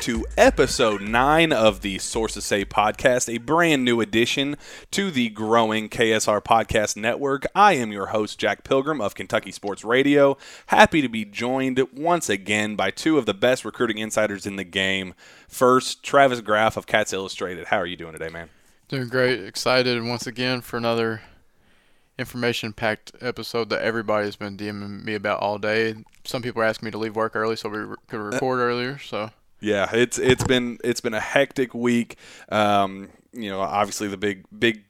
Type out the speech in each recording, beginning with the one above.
To episode 9 of the Sources Say podcast, a brand new addition to the growing KSR podcast network. I am your host, Jack Pilgrim of Kentucky Sports Radio. Happy to be joined once again by two of the best recruiting insiders in the game. First, Travis Graff of Cats Illustrated. How are you doing today, man? Doing great. Excited once again for another information packed episode that everybody's been DMing me about all day. Some people are asking me to leave work early so we could record earlier. So yeah, it's it's been it's been a hectic week. Um, you know, obviously the big big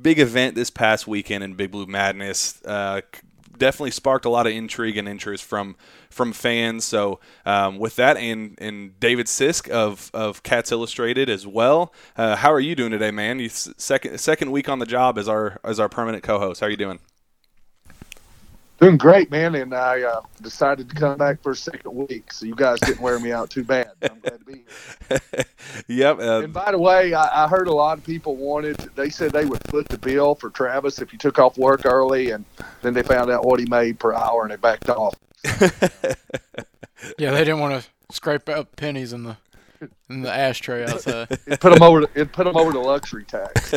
big event this past weekend in Big Blue Madness. Uh, definitely sparked a lot of intrigue and interest from from fans. So um, with that, and and David Sisk of of Cats Illustrated as well. Uh, how are you doing today, man? You second second week on the job as our as our permanent co-host. How are you doing? Doing great, man. And I uh, decided to come back for a second week, so you guys didn't wear me out too bad. I'm glad to be here. yep. Uh, and by the way, I, I, heard a lot of people wanted. They said they would foot the bill for Travis if he took off work early, and then they found out what he made per hour, and they backed off. yeah, they didn't want to scrape up pennies in the in the ashtray outside. it put them over. To, it put them over the luxury tax.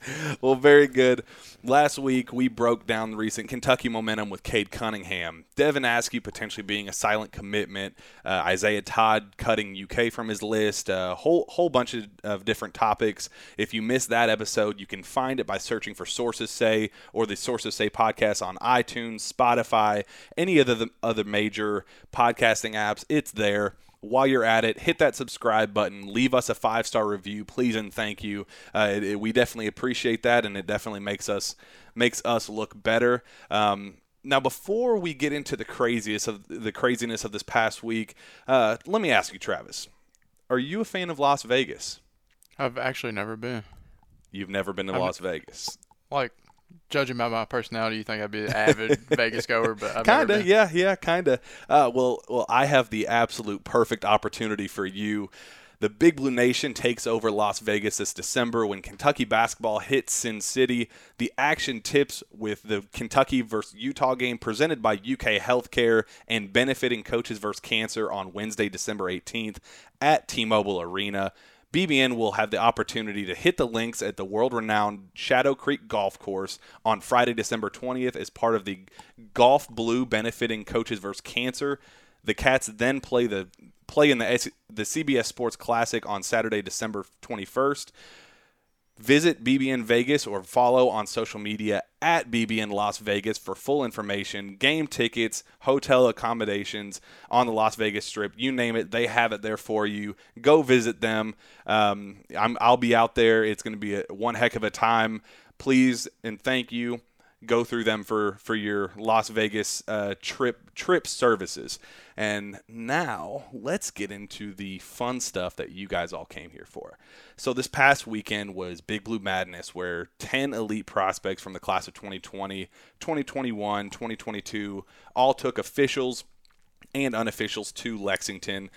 well, very good. Last week we broke down the recent Kentucky momentum with Cade Cunningham, Devin Askew potentially being a silent commitment, uh, Isaiah Todd cutting UK from his list, a whole whole bunch of, of different topics. If you missed that episode, you can find it by searching for Sources Say or the Sources Say podcast on iTunes, Spotify, any of the other major podcasting apps. It's there while you're at it, hit that subscribe button, leave us a five star review, please and thank you. Uh, it, it, we definitely appreciate that, and it definitely makes us makes us look better. Um, now, before we get into the craziest of the craziness of this past week, uh, let me ask you, Travis, are you a fan of Las Vegas? I've actually never been. You've never been to I've, Las Vegas? Like judging by my personality, you think I'd be an avid Vegas goer, but I've kind of, yeah, yeah, kind of. Uh, well, well, I have the absolute perfect opportunity for you. The Big Blue Nation takes over Las Vegas this December when Kentucky basketball hits Sin City. The action tips with the Kentucky versus Utah game presented by UK Healthcare and benefiting coaches versus cancer on Wednesday, December 18th at T-Mobile Arena. BBN will have the opportunity to hit the links at the world renowned Shadow Creek Golf Course on Friday, December 20th as part of the Golf Blue benefiting Coaches vs. Cancer. The Cats then play the play in the the CBS Sports Classic on Saturday, December 21st. Visit BBN Vegas or follow on social media at BBN Las Vegas for full information, game tickets, hotel accommodations on the Las Vegas Strip. You name it, they have it there for you. Go visit them. Um, i will be out there. It's going to be a, one heck of a time. Please and thank you. Go through them for for your Las Vegas uh, trip trip services. And now let's get into the fun stuff that you guys all came here for. So this past weekend was Big Blue Madness, where 10 elite prospects from the class of 2020, 2021, 2022 all took officials and unofficials to Lexington.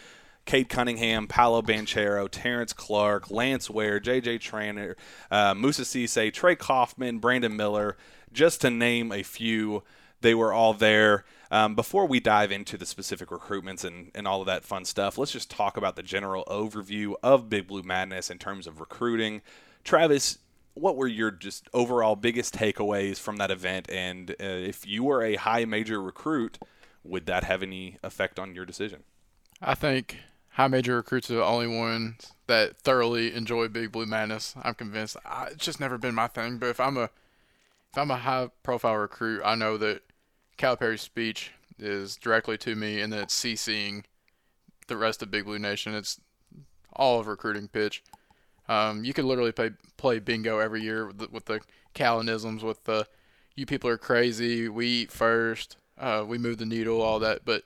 Cade Cunningham, Paolo Banchero, Terrence Clark, Lance Ware, J.J. Traynor, uh, Moussa Cisse, Trey Kaufman, Brandon Miller, just to name a few. They were all there. Um, before we dive into the specific recruitments and, and all of that fun stuff, let's just talk about the general overview of Big Blue Madness in terms of recruiting. Travis, what were your just overall biggest takeaways from that event? And uh, if you were a high major recruit, would that have any effect on your decision? I think high major recruits are the only ones that thoroughly enjoy Big Blue Madness. I'm convinced. I, it's just never been my thing. But if I'm a if I'm a high profile recruit, I know that Calipari's speech is directly to me, and then it's CCing the rest of Big Blue Nation. It's all of recruiting pitch. Um, you could literally play play bingo every year with the, with the Callinisms, with the "you people are crazy," "we eat first, uh, we move the needle," all that. But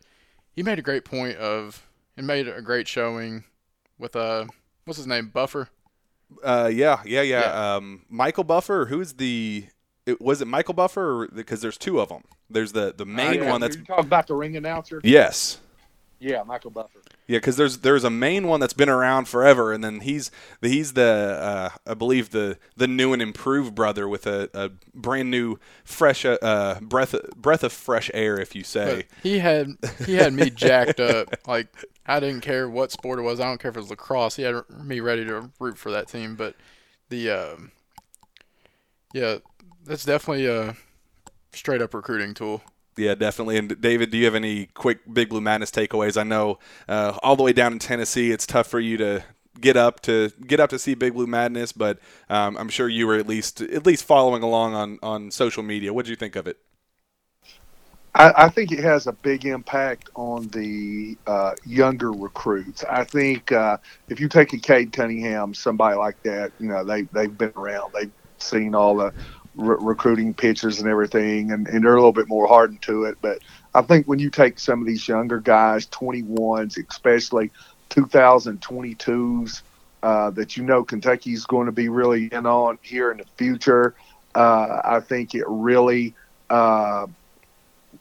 he made a great point of and made a great showing with uh what's his name Buffer. Uh, yeah, yeah, yeah. yeah. Um, Michael Buffer. Who's the? It, was it Michael Buffer? Because there's two of them. There's the the main uh, yeah, one that's talking about the ring announcer. Yes. Yeah, Michael Buffer. Yeah, because there's there's a main one that's been around forever, and then he's he's the uh, I believe the the new and improved brother with a, a brand new fresh uh, uh breath breath of fresh air, if you say. But he had he had me jacked up. Like I didn't care what sport it was. I don't care if it was lacrosse. He had me ready to root for that team. But the um, yeah, that's definitely a straight up recruiting tool. Yeah, definitely. And David, do you have any quick Big Blue Madness takeaways? I know uh, all the way down in Tennessee, it's tough for you to get up to get up to see Big Blue Madness, but um, I'm sure you were at least at least following along on on social media. What did you think of it? I, I think it has a big impact on the uh, younger recruits. I think uh, if you take a Cade Cunningham, somebody like that, you know, they they've been around, they've seen all the re- recruiting pitchers and everything, and, and they're a little bit more hardened to it. But I think when you take some of these younger guys, 21s, especially 2022s, uh, that you know Kentucky's going to be really in on here in the future, uh, I think it really uh,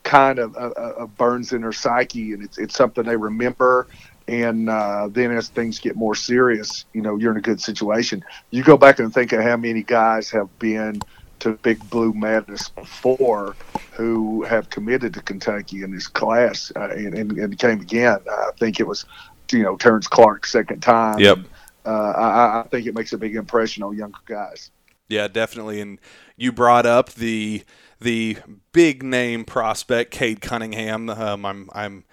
kind of uh, uh, burns in their psyche, and it's, it's something they remember. And uh, then as things get more serious, you know, you're in a good situation. You go back and think of how many guys have been – to Big Blue Madness before who have committed to Kentucky in this class uh, and, and, and, came again. I think it was, you know, Terrence Clark's second time. Yep. Uh, I, I think it makes a big impression on younger guys. Yeah, definitely. And you brought up the the big name prospect, Cade Cunningham. Um, I'm I'm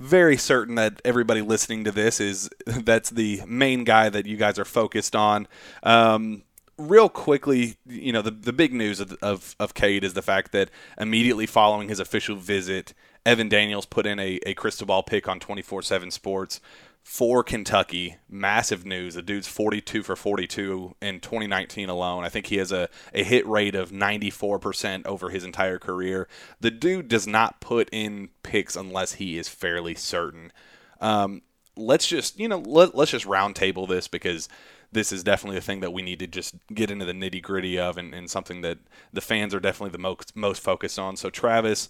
very certain that everybody listening to this is that's the main guy that you guys are focused on. Um, real quickly, you know, the, the big news of, of, of Cade is the fact that immediately following his official visit, Evan Daniels put in a, a crystal ball pick on 24 7 Sports for Kentucky. Massive news. The dude's 42 for 42 in 2019 alone. I think he has a, a hit rate of 94% over his entire career. The dude does not put in picks unless he is fairly certain. Um, let's just, you know, let, let's just roundtable this because this is definitely a thing that we need to just get into the nitty gritty of and, and something that the fans are definitely the most, most focused on. So, Travis,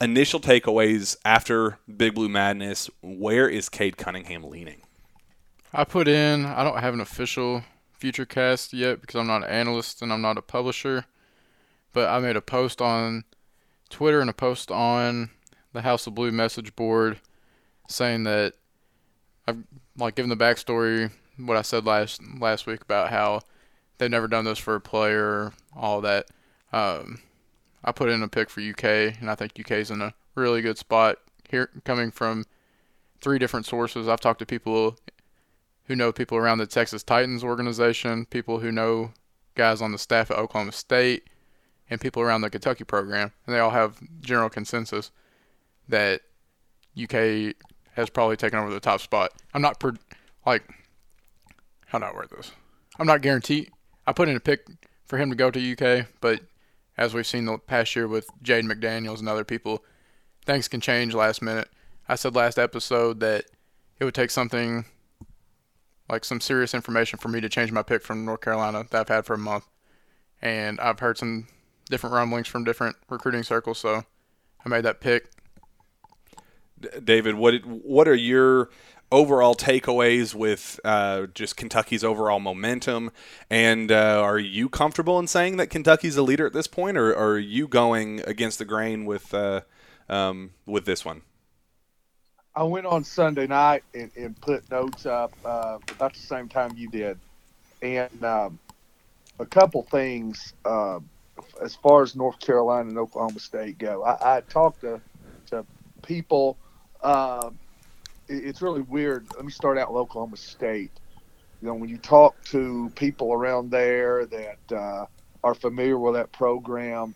initial takeaways after Big Blue Madness, where is Cade Cunningham leaning? I put in, I don't have an official future cast yet because I'm not an analyst and I'm not a publisher, but I made a post on Twitter and a post on the House of Blue message board saying that I've like given the backstory what I said last last week about how they've never done this for a player, all that. Um, I put in a pick for UK, and I think UK is in a really good spot here, coming from three different sources. I've talked to people who know people around the Texas Titans organization, people who know guys on the staff at Oklahoma State, and people around the Kentucky program, and they all have general consensus that UK has probably taken over the top spot. I'm not per, like how do I word this? I'm not guaranteed. I put in a pick for him to go to UK, but as we've seen the past year with Jaden McDaniels and other people, things can change last minute. I said last episode that it would take something like some serious information for me to change my pick from North Carolina that I've had for a month. And I've heard some different rumblings from different recruiting circles, so I made that pick. David, what what are your overall takeaways with uh, just Kentucky's overall momentum? And uh, are you comfortable in saying that Kentucky's a leader at this point, or, or are you going against the grain with uh, um, with this one? I went on Sunday night and, and put notes up uh, about the same time you did, and um, a couple things uh, as far as North Carolina and Oklahoma State go. I, I talked to to people. Uh, it's really weird. Let me start out Oklahoma State. You know, when you talk to people around there that uh, are familiar with that program,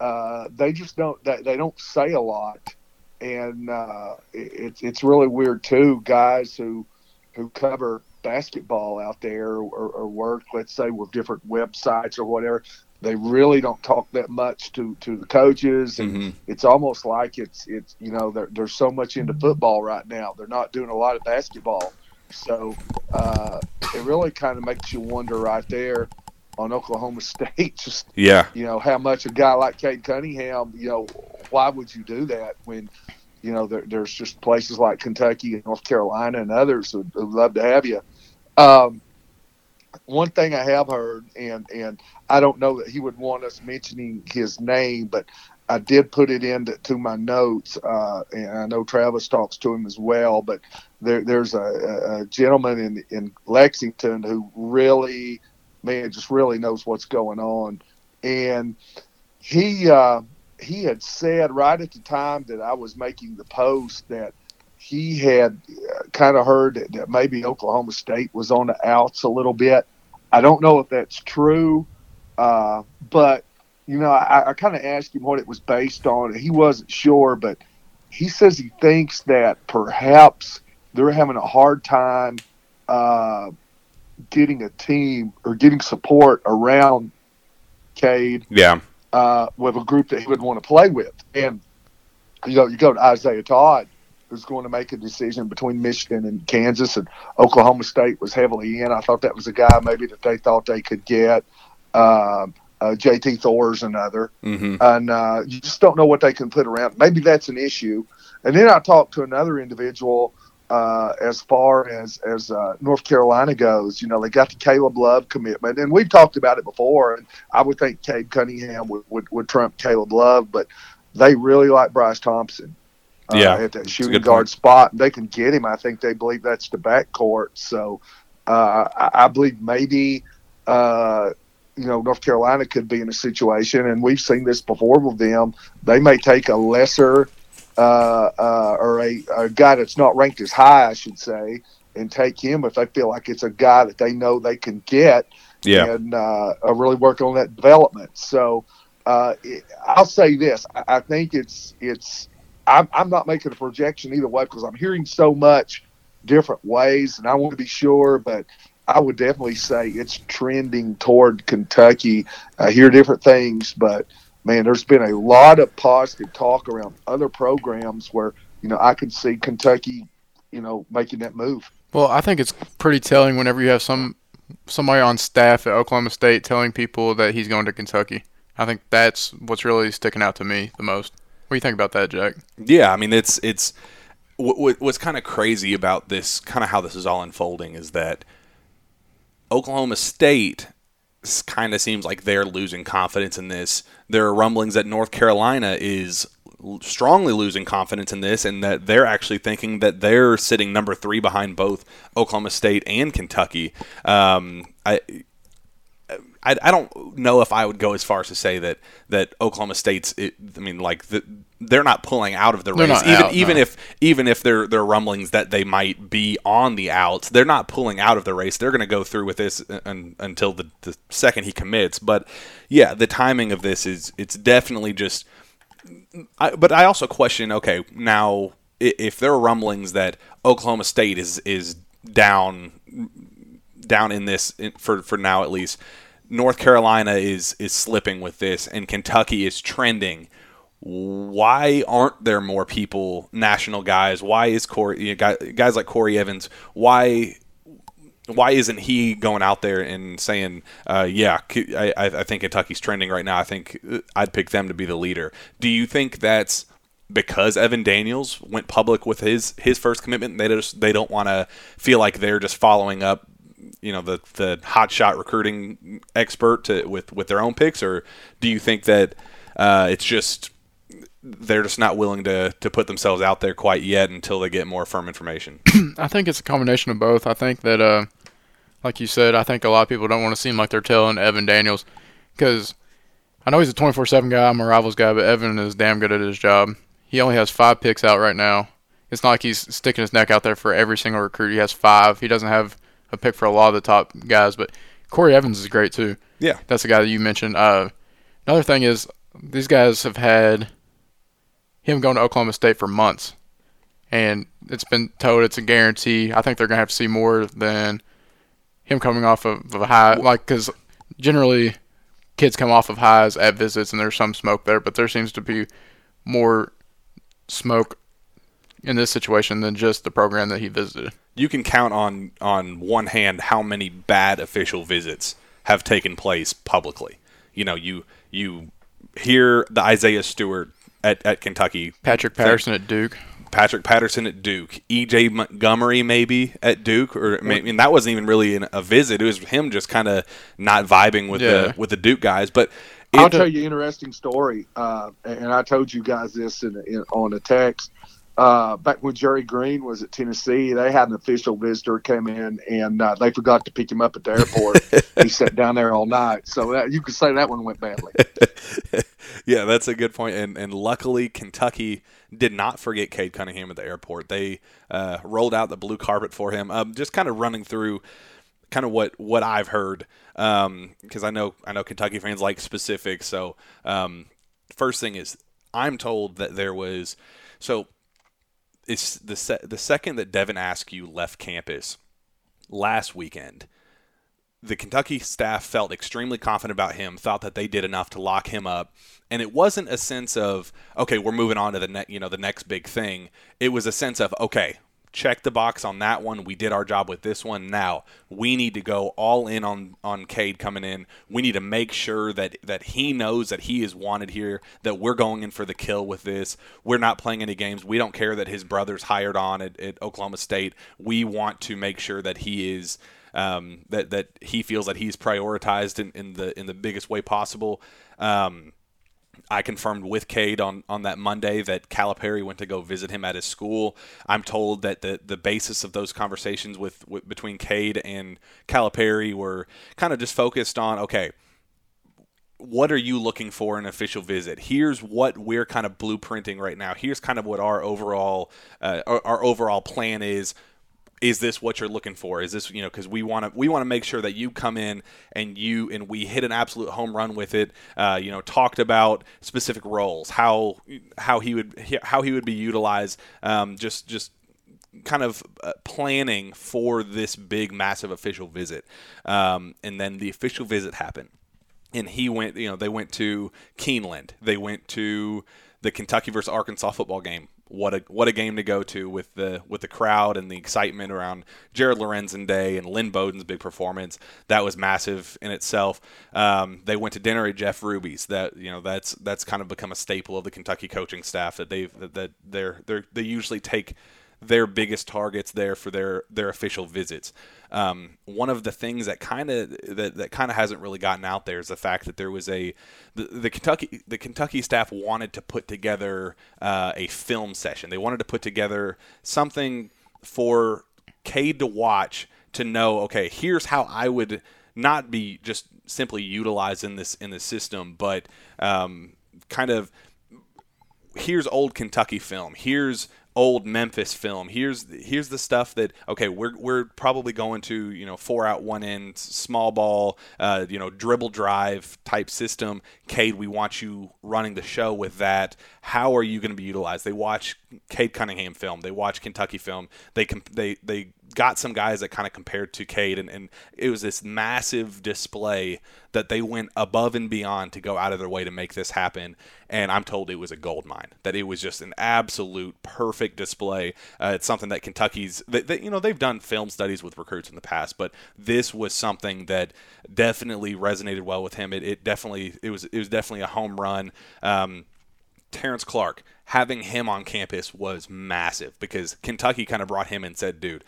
uh, they just don't. They, they don't say a lot, and uh, it's it's really weird too. Guys who who cover basketball out there or, or work, let's say, with different websites or whatever, they really don't talk that much to to the coaches and mm-hmm. it's almost like it's it's you know they're, they're so much into football right now they're not doing a lot of basketball so uh, it really kind of makes you wonder right there on Oklahoma State just yeah you know how much a guy like Cade Cunningham you know why would you do that when you know, there, there's just places like Kentucky and North Carolina and others who would love to have you. Um, one thing I have heard, and and I don't know that he would want us mentioning his name, but I did put it into to my notes, uh, and I know Travis talks to him as well. But there, there's a, a gentleman in in Lexington who really, man, just really knows what's going on, and he uh, he had said right at the time that I was making the post that he had uh, kind of heard that, that maybe Oklahoma State was on the outs a little bit. I don't know if that's true, uh, but you know, I, I kind of asked him what it was based on. He wasn't sure, but he says he thinks that perhaps they're having a hard time uh, getting a team or getting support around Cade. Yeah. Uh, with a group that he would want to play with, and you know, you go to Isaiah Todd, who's going to make a decision between Michigan and Kansas, and Oklahoma State was heavily in. I thought that was a guy maybe that they thought they could get. Um, uh, JT Thor's another, mm-hmm. and uh, you just don't know what they can put around. Maybe that's an issue. And then I talked to another individual uh, as far as as uh, North Carolina goes. You know, they got the Caleb Love commitment, and we've talked about it before. And I would think Cade Cunningham would, would, would trump Caleb Love, but they really like Bryce Thompson. Uh, Yeah, at that shooting guard point. spot, they can get him. I think they believe that's the backcourt. So uh, I, I believe maybe uh, you know North Carolina could be in a situation, and we've seen this before with them. They may take a lesser uh, uh, or a, a guy that's not ranked as high, I should say, and take him if they feel like it's a guy that they know they can get Yeah. and uh, really work on that development. So uh, it, I'll say this: I, I think it's it's. I'm, I'm not making a projection either way because I'm hearing so much different ways, and I want to be sure, but. I would definitely say it's trending toward Kentucky. I hear different things, but man, there's been a lot of positive talk around other programs where you know I could see Kentucky, you know, making that move. Well, I think it's pretty telling whenever you have some somebody on staff at Oklahoma State telling people that he's going to Kentucky. I think that's what's really sticking out to me the most. What do you think about that, Jack? Yeah, I mean it's it's what, what, what's kind of crazy about this, kind of how this is all unfolding, is that Oklahoma State kind of seems like they're losing confidence in this. There are rumblings that North Carolina is strongly losing confidence in this, and that they're actually thinking that they're sitting number three behind both Oklahoma State and Kentucky. Um, I. I, don't know if I would go as far as to say that that Oklahoma State's. It, I mean, like the, they're not pulling out of the They're race, even out, even no. if even if there there are rumblings that they might be on the outs. They're not pulling out of the race. They're going to go through with this un, until the, the second he commits. But yeah, the timing of this is it's definitely just. I, but I also question. Okay, now if there are rumblings that Oklahoma State is is down down in this for for now at least. North Carolina is is slipping with this, and Kentucky is trending. Why aren't there more people, national guys? Why is Corey you know, guys like Corey Evans? Why why isn't he going out there and saying, uh, "Yeah, I think Kentucky's trending right now. I think uh, I'd pick them to be the leader." Do you think that's because Evan Daniels went public with his his first commitment? They just they don't want to feel like they're just following up, you know, the the hotshot recruiting expert to, with with their own picks, or do you think that uh, it's just they're just not willing to to put themselves out there quite yet until they get more firm information? I think it's a combination of both. I think that, uh, like you said, I think a lot of people don't want to seem like they're telling Evan Daniels because I know he's a 24 7 guy. I'm a Rivals guy, but Evan is damn good at his job. He only has five picks out right now. It's not like he's sticking his neck out there for every single recruit. He has five. He doesn't have a pick for a lot of the top guys, but Corey Evans is great too. Yeah. That's the guy that you mentioned. Uh, another thing is these guys have had him going to Oklahoma State for months, and it's been told it's a guarantee. I think they're gonna have to see more than him coming off of, of a high, like because generally kids come off of highs at visits, and there's some smoke there, but there seems to be more smoke in this situation than just the program that he visited. you can count on on one hand how many bad official visits have taken place publicly. You know, you you hear the Isaiah Stewart at, at Kentucky Patrick Patterson at Duke. Patrick Patterson at Duke, EJ Montgomery maybe at Duke, or I mean that wasn't even really a visit. It was him just kind of not vibing with yeah. the with the Duke guys. But I'll tell you an interesting story, uh, and I told you guys this in, in on a text. Uh, back when Jerry Green was at Tennessee, they had an official visitor come in, and uh, they forgot to pick him up at the airport. he sat down there all night, so that, you could say that one went badly. yeah, that's a good point. And and luckily, Kentucky did not forget Cade Cunningham at the airport. They uh, rolled out the blue carpet for him. Um, just kind of running through kind of what what I've heard because um, I know I know Kentucky fans like specifics. So um, first thing is I'm told that there was so it's the se- the second that Devin Askew left campus last weekend. The Kentucky staff felt extremely confident about him, thought that they did enough to lock him up, and it wasn't a sense of okay, we're moving on to the you know, the next big thing. It was a sense of okay, check the box on that one. We did our job with this one. Now we need to go all in on on Cade coming in. We need to make sure that that he knows that he is wanted here. That we're going in for the kill with this. We're not playing any games. We don't care that his brother's hired on at, at Oklahoma State. We want to make sure that he is. Um, that that he feels that he's prioritized in, in the in the biggest way possible. Um, I confirmed with Cade on, on that Monday that Calipari went to go visit him at his school. I'm told that the, the basis of those conversations with, with between Cade and Calipari were kind of just focused on okay, what are you looking for in an official visit? Here's what we're kind of blueprinting right now. Here's kind of what our overall uh, our, our overall plan is is this what you're looking for? Is this you know because we want to we want to make sure that you come in and you and we hit an absolute home run with it. Uh, you know, talked about specific roles, how how he would how he would be utilized. Um, just just kind of uh, planning for this big massive official visit, um, and then the official visit happened, and he went. You know, they went to Keeneland. They went to the Kentucky versus Arkansas football game what a what a game to go to with the with the crowd and the excitement around Jared Lorenzen Day and Lynn Bowden's big performance. That was massive in itself. Um, they went to dinner at Jeff Ruby's. That you know that's that's kind of become a staple of the Kentucky coaching staff that they that they're they they usually take their biggest targets there for their their official visits. Um, one of the things that kind of that, that kind of hasn't really gotten out there is the fact that there was a the, the Kentucky the Kentucky staff wanted to put together uh, a film session. They wanted to put together something for Cade to watch to know. Okay, here's how I would not be just simply utilized in this in the system, but um, kind of here's old Kentucky film. Here's old Memphis film. Here's here's the stuff that okay, we're we're probably going to you know four out one in small ball, uh, you know dribble drive type system. Cade, we want you running the show with that. How are you going to be utilized? They watch Cade Cunningham film. They watch Kentucky film. They they they got some guys that kind of compared to Cade, and, and it was this massive display that they went above and beyond to go out of their way to make this happen. And I'm told it was a gold mine, that it was just an absolute perfect display. Uh, it's something that Kentucky's, that, you know, they've done film studies with recruits in the past, but this was something that definitely resonated well with him. It, it definitely, it was, it was definitely a home run. Um, Terrence Clark, having him on campus was massive because Kentucky kind of brought him and said, dude,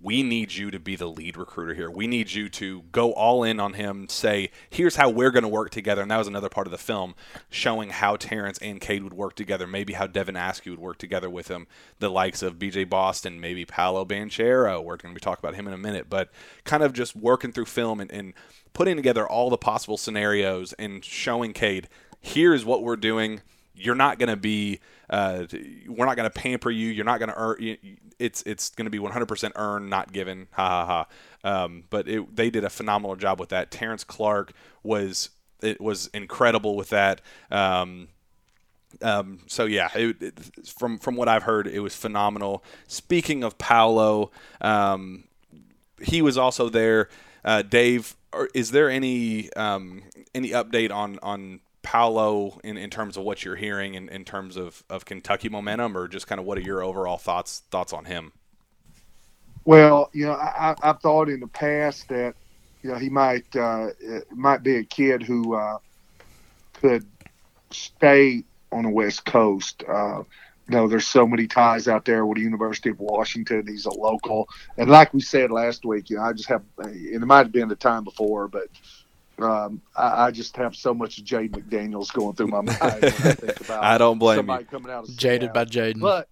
we need you to be the lead recruiter here. We need you to go all in on him, say, here's how we're going to work together. And that was another part of the film showing how Terrence and Cade would work together, maybe how Devin Askew would work together with him, the likes of BJ Boston, maybe Paolo Banchero. We're going to be talking about him in a minute, but kind of just working through film and, and putting together all the possible scenarios and showing Cade, here's what we're doing. You're not going to be, uh, we're not going to pamper you. You're not going to earn, it's it's going to be 100% earned, not given. Ha ha ha. Um, but it, they did a phenomenal job with that. Terrence Clark was it was incredible with that. Um, um, so yeah, it, it, from from what I've heard, it was phenomenal. Speaking of Paolo, um, he was also there. Uh, Dave, is there any um, any update on on Paolo in, in terms of what you're hearing in, in terms of, of Kentucky momentum, or just kind of what are your overall thoughts thoughts on him? Well, you know, I, I've thought in the past that you know he might uh, might be a kid who uh, could stay on the West Coast. Uh, you know, there's so many ties out there with the University of Washington. He's a local, and like we said last week, you know, I just have, and it might have been the time before, but um, I, I, just have so much Jaden McDaniels going through my mind when I think about. I don't blame somebody you. coming out of Jaded by Jaden. But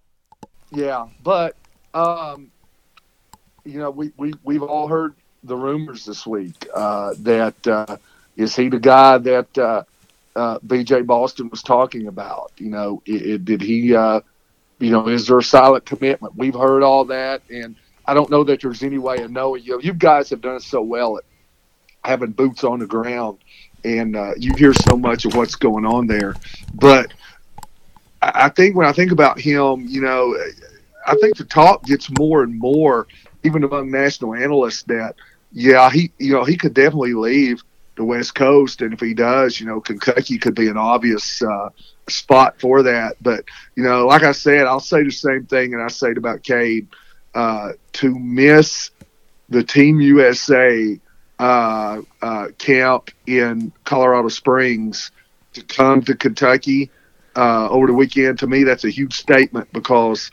yeah, but um, you know, we we we've all heard the rumors this week uh, that uh, is he the guy that uh, uh, BJ Boston was talking about. You know, it, it, did he, uh, you know, is there a silent commitment? We've heard all that, and I don't know that there's any way of knowing. You know, you guys have done so well at having boots on the ground, and uh, you hear so much of what's going on there. But I, think when I think about him, you know, I think the talk gets more and more, even among national analysts, that yeah, he, you know, he could definitely leave the West Coast, and if he does, you know, Kentucky could be an obvious uh, spot for that. But you know, like I said, I'll say the same thing, and I said about Cade uh, to miss the Team USA uh, uh, camp in Colorado Springs to come to Kentucky uh, over the weekend. To me, that's a huge statement because.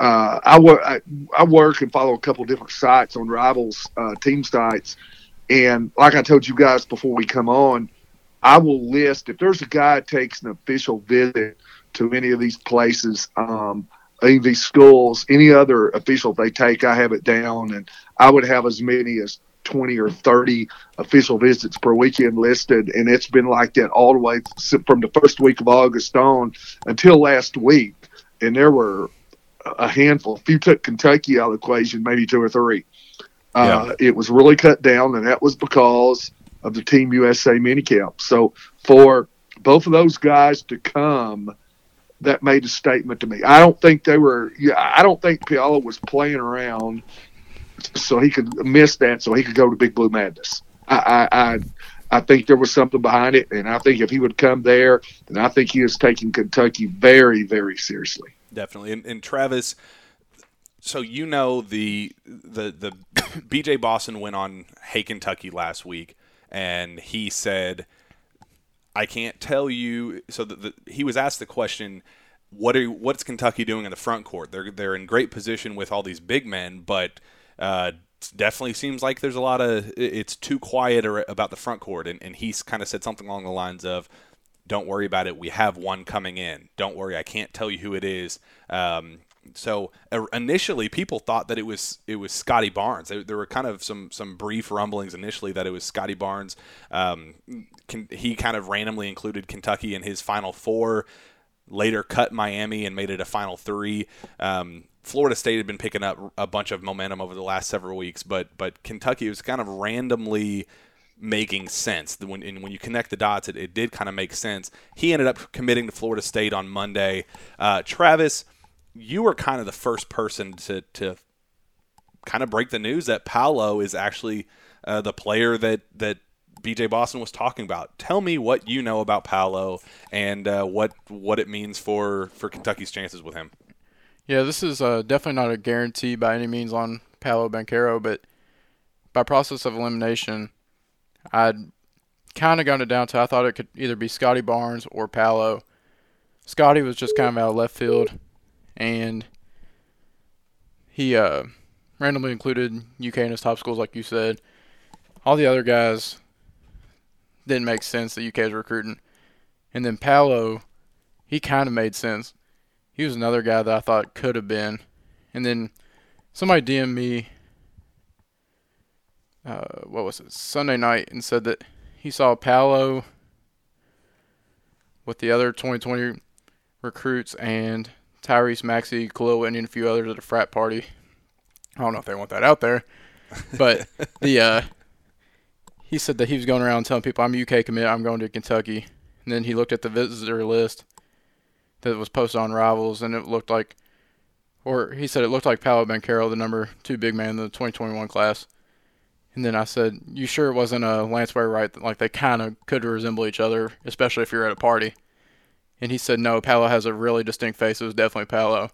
Uh, I work. I, I, work and follow a couple different sites on rivals uh, team sites, and like I told you guys before we come on, I will list if there's a guy takes an official visit to any of these places, um, any of these schools, any other official they take, I have it down, and I would have as many as 20 or 30 official visits per weekend listed, and it's been like that all the way from the first week of August on until last week, and there were a handful. If you took Kentucky out of the equation, maybe two or three. Uh. It was really cut down, and that was because of the Team USA minicamp. So for both of those guys to come, that made a statement to me. I don't think they were. Yeah, I don't think Paolo was playing around so he could miss that, so he could go to Big Blue Madness. I, I, I I think there was something behind it, and I think if he would come there, then I think he is taking Kentucky very, very seriously. Definitely, and, and Travis, so you know the the the BJ Boston went on Hey Kentucky last week, and he said, "I can't tell you." So the, the, he was asked the question, "What are what's Kentucky doing in the front court? They're they're in great position with all these big men, but." Uh, definitely seems like there's a lot of it's too quiet about the front court and, and he's kind of said something along the lines of don't worry about it we have one coming in don't worry i can't tell you who it is um, so uh, initially people thought that it was it was Scottie Barnes. There, there, were kind of some some brief rumblings initially that it was Scottie Barnes. Um, can, he kind of randomly included Kentucky in his final four. Later cut Miami and made it a final three. Um, Florida State had been picking up a bunch of momentum over the last several weeks, but but Kentucky was kind of randomly making sense. When when you connect the dots, it, it did kind of make sense. He ended up committing to Florida State on Monday. Uh, Travis, you were kind of the first person to to kind of break the news that Paolo is actually uh, the player that that BJ Boston was talking about. Tell me what you know about Paolo and uh, what what it means for for Kentucky's chances with him. Yeah, this is uh, definitely not a guarantee by any means on Paolo Banchero, but by process of elimination, I'd kind of got it down to I thought it could either be Scottie Barnes or Paolo. Scottie was just kind of out of left field and he uh, randomly included UK in his top schools, like you said. All the other guys didn't make sense that UK is recruiting, and then Paolo, he kind of made sense. He was another guy that I thought could have been, and then somebody DM'd me. Uh, what was it Sunday night and said that he saw Paolo with the other 2020 recruits and Tyrese Maxey, Khalil and a few others at a frat party. I don't know if they want that out there, but the uh, he said that he was going around telling people, "I'm UK commit. I'm going to Kentucky." And then he looked at the visitor list that was posted on Rivals, and it looked like, or he said it looked like Paolo Banchero, the number two big man in the 2021 class. And then I said, "You sure it wasn't a Lance Ware? Like they kind of could resemble each other, especially if you're at a party." And he said, no, Paolo has a really distinct face. It was definitely Paolo.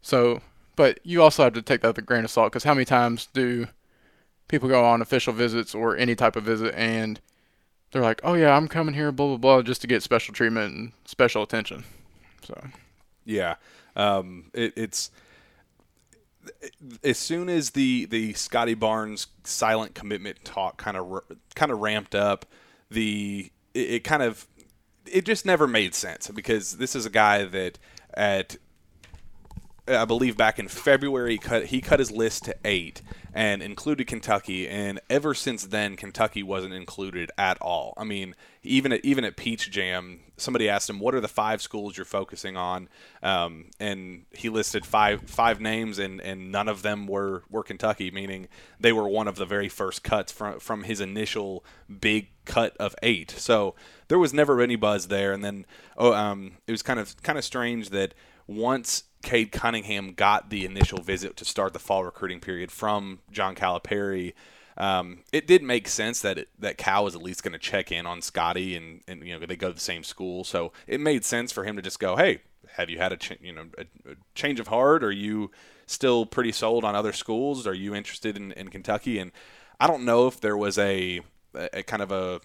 So, but you also have to take that with a grain of salt because how many times do people go on official visits or any type of visit and they're like, oh yeah, I'm coming here, blah blah blah, just to get special treatment and special attention. So, yeah, Um, it, it's as soon as the the Scottie Barnes silent commitment talk kind of kind of ramped up, the it, it kind of it just never made sense because this is a guy that at I believe back in February he cut, he cut his list to eight and included Kentucky, and ever since then Kentucky wasn't included at all. I mean, even at even at Peach Jam, somebody asked him, "What are the five schools you're focusing on?" Um, and he listed five five names, and, and none of them were, were Kentucky, meaning they were one of the very first cuts from from his initial big cut of eight. So there was never any buzz there, and then oh, um, it was kind of kind of strange that once Cade Cunningham got the initial visit to start the fall recruiting period from John Calipari, um, it did make sense that it, that Cal was at least going to check in on Scottie, and, and you know they go to the same school, so it made sense for him to just go, "Hey, have you had a ch- you know a, a change of heart? Are you still pretty sold on other schools? Are you interested in, in Kentucky?" And I don't know if there was a, a kind of a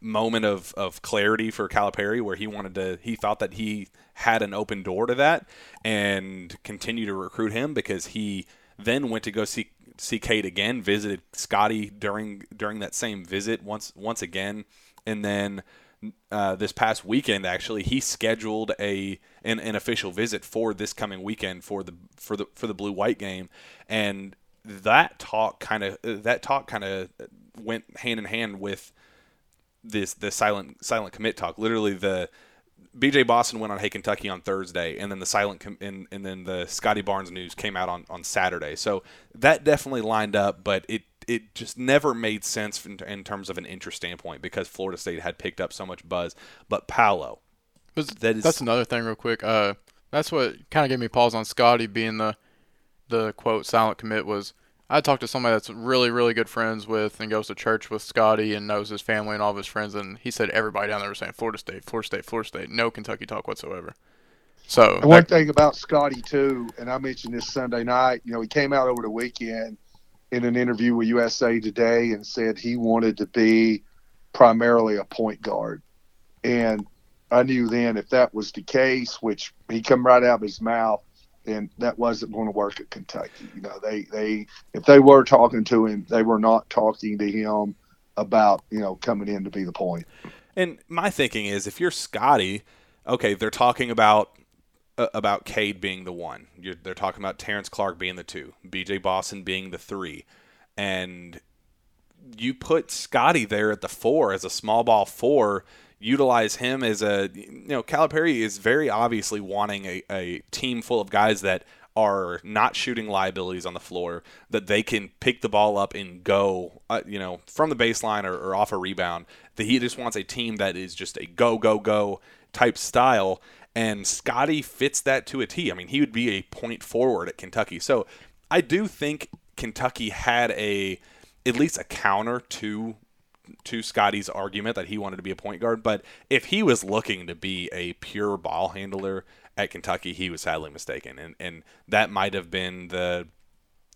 moment of, of clarity for Calipari where he wanted to he thought that he had an open door to that and continue to recruit him because he then went to go see see Cade again, visited Scottie during during that same visit once once again, and then uh, this past weekend actually he scheduled a an, an official visit for this coming weekend for the for the for the blue white game, and that talk kind of that talk kind of went hand in hand with this the silent silent commit talk. Literally, the BJ Boston went on Hey Kentucky on Thursday, and then the silent com- and, and then the Scottie Barnes news came out on, on Saturday. So that definitely lined up, but it it just never made sense in, in terms of an interest standpoint because Florida State had picked up so much buzz. But Paolo, that is, that's another thing, real quick. Uh, that's what kind of gave me pause on Scottie being the the quote silent commit was I talked to somebody that's really, really good friends with and goes to church with Scottie and knows his family and all of his friends, and he said everybody down there was saying Florida State, Florida State, Florida State, no Kentucky talk whatsoever. So and one thing about Scottie too, and I mentioned this Sunday night. You know, he came out over the weekend in an interview with USA Today and said he wanted to be primarily a point guard, and I knew then if that was the case, which he come right out of his mouth, and that wasn't going to work at Kentucky. You know, they they if they were talking to him, they were not talking to him about you know coming in to be the point. And my thinking is, if you're Scottie, okay, they're talking about uh, about Cade being the one. You're, they're talking about Terrence Clark being the two, B.J. Boston being the three, and you put Scottie there at the four as a small ball four utilize him as a you know Calipari is very obviously wanting a, a team full of guys that are not shooting liabilities on the floor that they can pick the ball up and go uh, you know from the baseline or, or off a rebound that he just wants a team that is just a go go go type style and Scottie fits that to a T. I mean, he would be a point forward at Kentucky. So I do think Kentucky had a at least a counter to to Scottie's argument that he wanted to be a point guard, but if he was looking to be a pure ball handler at Kentucky, he was sadly mistaken, and and that might have been the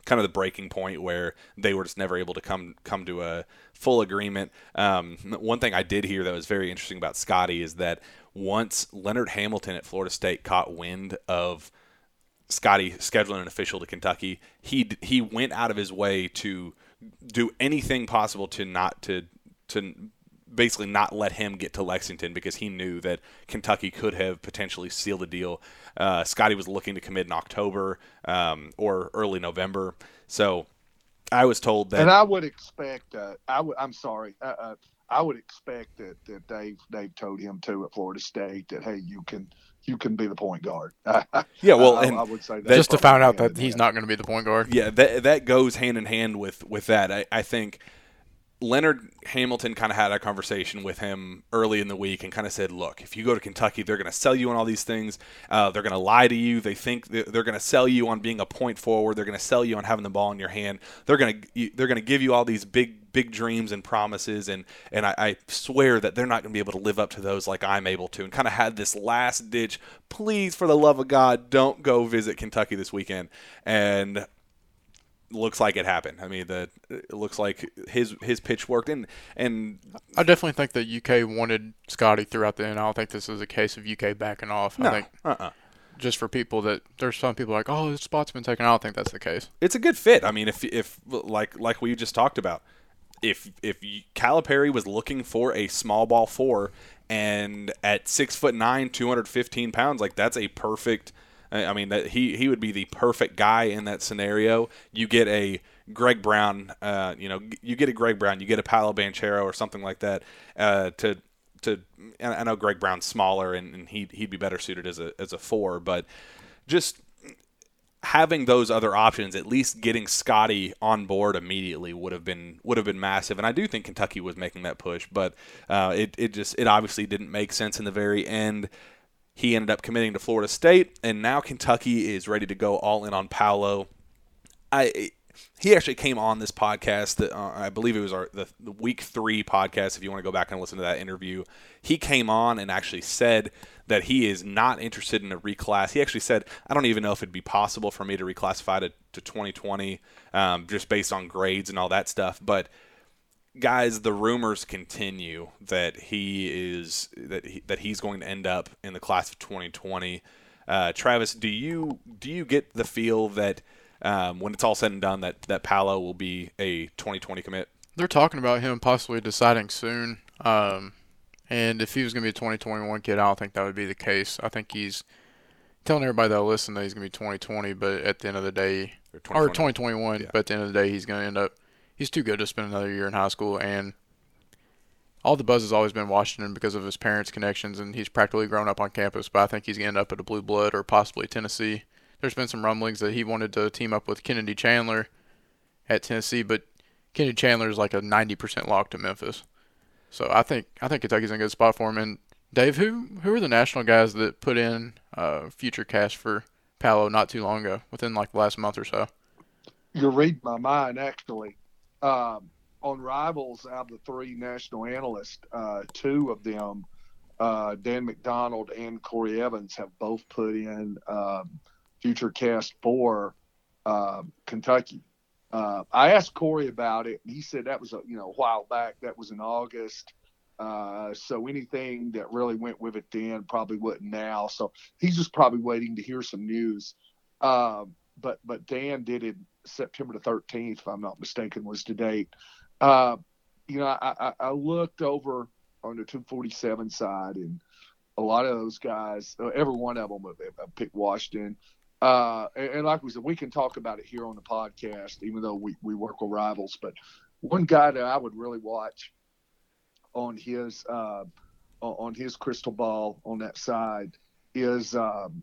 kind of the breaking point where they were just never able to come come to a full agreement. Um, one thing I did hear that was very interesting about Scottie is that once Leonard Hamilton at Florida State caught wind of Scottie scheduling an official to Kentucky, he he went out of his way to do anything possible to not to to basically not let him get to Lexington because he knew that Kentucky could have potentially sealed the deal. Uh, Scottie was looking to commit in October um, or early November, so I was told that. And I would expect. Uh, I would. I'm sorry. Uh, uh I would expect that that Dave Dave told him to at Florida State that hey you can you can be the point guard. yeah, well, I, I would say that just to find out that he's not going to be the point guard. Yeah, that that goes hand in hand with with that. I, I think Leonard Hamilton kind of had a conversation with him early in the week and kind of said, "Look, if you go to Kentucky, they're going to sell you on all these things. Uh, they're going to lie to you. They think they're going to sell you on being a point forward. They're going to sell you on having the ball in your hand. They're going to they're going to give you all these big big dreams and promises. And and I, I swear that they're not going to be able to live up to those like I'm able to. And kind of had this last ditch, please, for the love of God, don't go visit Kentucky this weekend. And looks like it happened. I mean, that it looks like his his pitch worked, and and I definitely think that UK wanted Scottie throughout the end. I don't think this is a case of UK backing off. No, I think uh-uh. just for people that there's some people like, oh, this spot's been taken. I don't think that's the case. It's a good fit. I mean, if if like like we just talked about, if if Calipari was looking for a small ball four, and at six foot nine, two hundred fifteen pounds, like that's a perfect. I mean, that he he would be the perfect guy in that scenario. You get a Greg Brown, uh, you know, you get a Greg Brown, you get a Paolo Banchero or something like that uh, to to. I know Greg Brown's smaller and, and he he'd be better suited as a as a four, but just having those other options, at least getting Scottie on board immediately would have been would have been massive. And I do think Kentucky was making that push, but uh, it it just it obviously didn't make sense in the very end. He ended up committing to Florida State, and now Kentucky is ready to go all in on Paolo. I he actually came on this podcast that uh, I believe it was our the, the, week three podcast. If you want to go back and listen to that interview, he came on and actually said that he is not interested in a reclass. He actually said, "I don't even know if it'd be possible for me to reclassify to, to 2020, um, just based on grades and all that stuff." But guys, the rumors continue that he is that he, that he's going to end up in the class of 2020. Uh, Travis, do you do you get the feel that um, when it's all said and done, that that Paolo will be a 2020 commit. They're talking about him possibly deciding soon. Um, and if he was going to be a 2021 kid, I don't think that would be the case. I think he's telling everybody that'll listen that he's going to be 2020, but at the end of the day, or 2021, or 2021 yeah. but at the end of the day, he's going to end up. He's too good to spend another year in high school, and all the buzz has always been Washington because of his parents' connections, and he's practically grown up on campus. But I think he's going to end up at a blue blood or possibly Tennessee there's been some rumblings that he wanted to team up with Kennedy Chandler at Tennessee, but Kennedy Chandler is like a 90% lock to Memphis. So I think I think Kentucky's in a good spot for him. And Dave, who who are the national guys that put in uh, FutureCast for Paolo not too long ago, within like the last month or so? You're reading my mind, actually. Um, on Rivals, out of the three national analysts, uh, two of them, uh, Dan McDonald and Corey Evans, have both put in um, future cast for uh, Kentucky. Uh, I asked Corey about it, and he said that was a you know a while back. That was in August. Uh, so anything that really went with it then probably wouldn't now. So he's just probably waiting to hear some news. Uh, but but Dan did it September the 13th, if I'm not mistaken, was the date. Uh, you know, I, I, I, looked over on the 247 side, and a lot of those guys, uh, every one of them have picked Washington. Uh, and, and, like we said, we can talk about it here on the podcast, even though we, we work with rivals. But one guy that I would really watch on his uh, on his crystal ball on that side is um,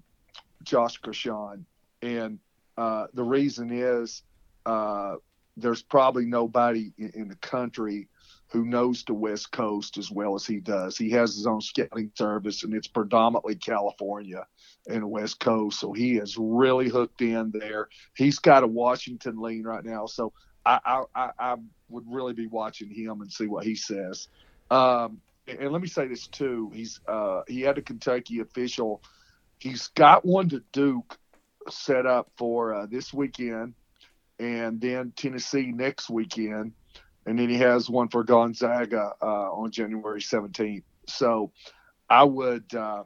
Josh Gershon, and uh, the reason is uh, there's probably nobody in, in the country who knows the West Coast as well as he does. He has his own scouting service, and it's predominantly California and the West Coast. So he is really hooked in there. He's got a Washington lean right now. So I, I, I would really be watching him and see what he says. Um, and let me say this too: he's uh, he had a Kentucky official. He's got one to Duke set up for uh, this weekend, and then Tennessee next weekend and then he has one for Gonzaga uh, on January 17th. So I would uh,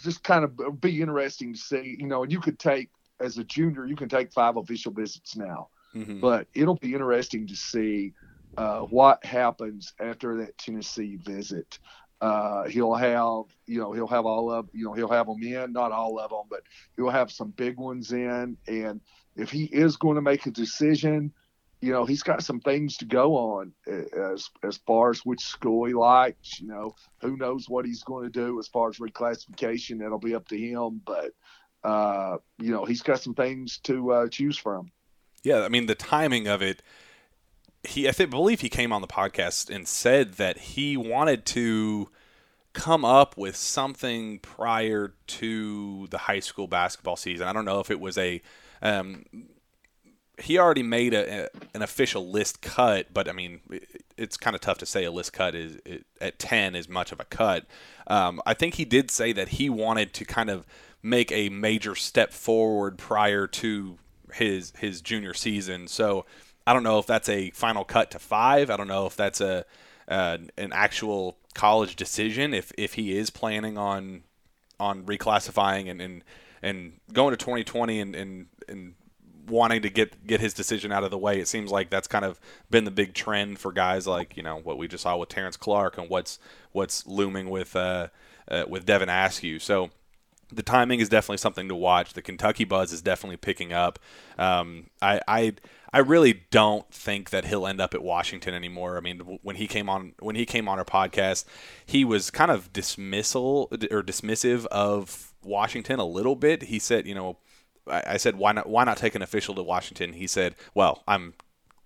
just kind of be interesting to see, you know, and you could take as a junior, you can take five official visits now, mm-hmm. but it'll be interesting to see uh, what happens after that Tennessee visit. Uh, he'll have, you know, he'll have all of, you know, he'll have them in, not all of them, but he'll have some big ones in. And if he is going to make a decision, you know, he's got some things to go on as as far as which school he likes. You know, who knows what he's going to do as far as reclassification. That'll be up to him. But uh, you know, he's got some things to uh, choose from. Yeah, I mean the timing of it. He, I think, believe he came on the podcast and said that he wanted to come up with something prior to the high school basketball season. I don't know if it was a um, he already made a, a, an official list cut, but I mean, it, it's kind of tough to say a list cut is it, at ten is much of a cut. Um, I think he did say that he wanted to kind of make a major step forward prior to his his junior season. So I don't know if that's a final cut to five. I don't know if that's a uh, an actual college decision. If if he is planning on on reclassifying and and, and going to 2020 and, and and wanting to get get his decision out of the way. It seems like that's kind of been the big trend for guys like you know what we just saw with Terrence Clarke and what's what's looming with uh, uh, with Devin Askew. So the timing is definitely something to watch. The Kentucky buzz is definitely picking up. Um, I, I I really don't think that he'll end up at Washington anymore. I mean, when he came on when he came on our podcast, he was kind of dismissal or dismissive of Washington a little bit. He said, you know, I said, why not why not take an official to Washington? He said, well, I'm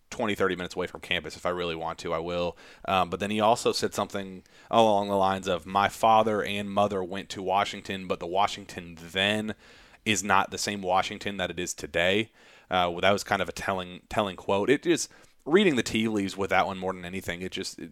20, 30 minutes away from campus. If I really want to, I will. Um, but then he also said something along the lines of, my father and mother went to Washington, but the Washington then is not the same Washington that it is today. Uh, that was kind of a telling telling quote. It just reading the tea leaves with that one more than anything. It just it,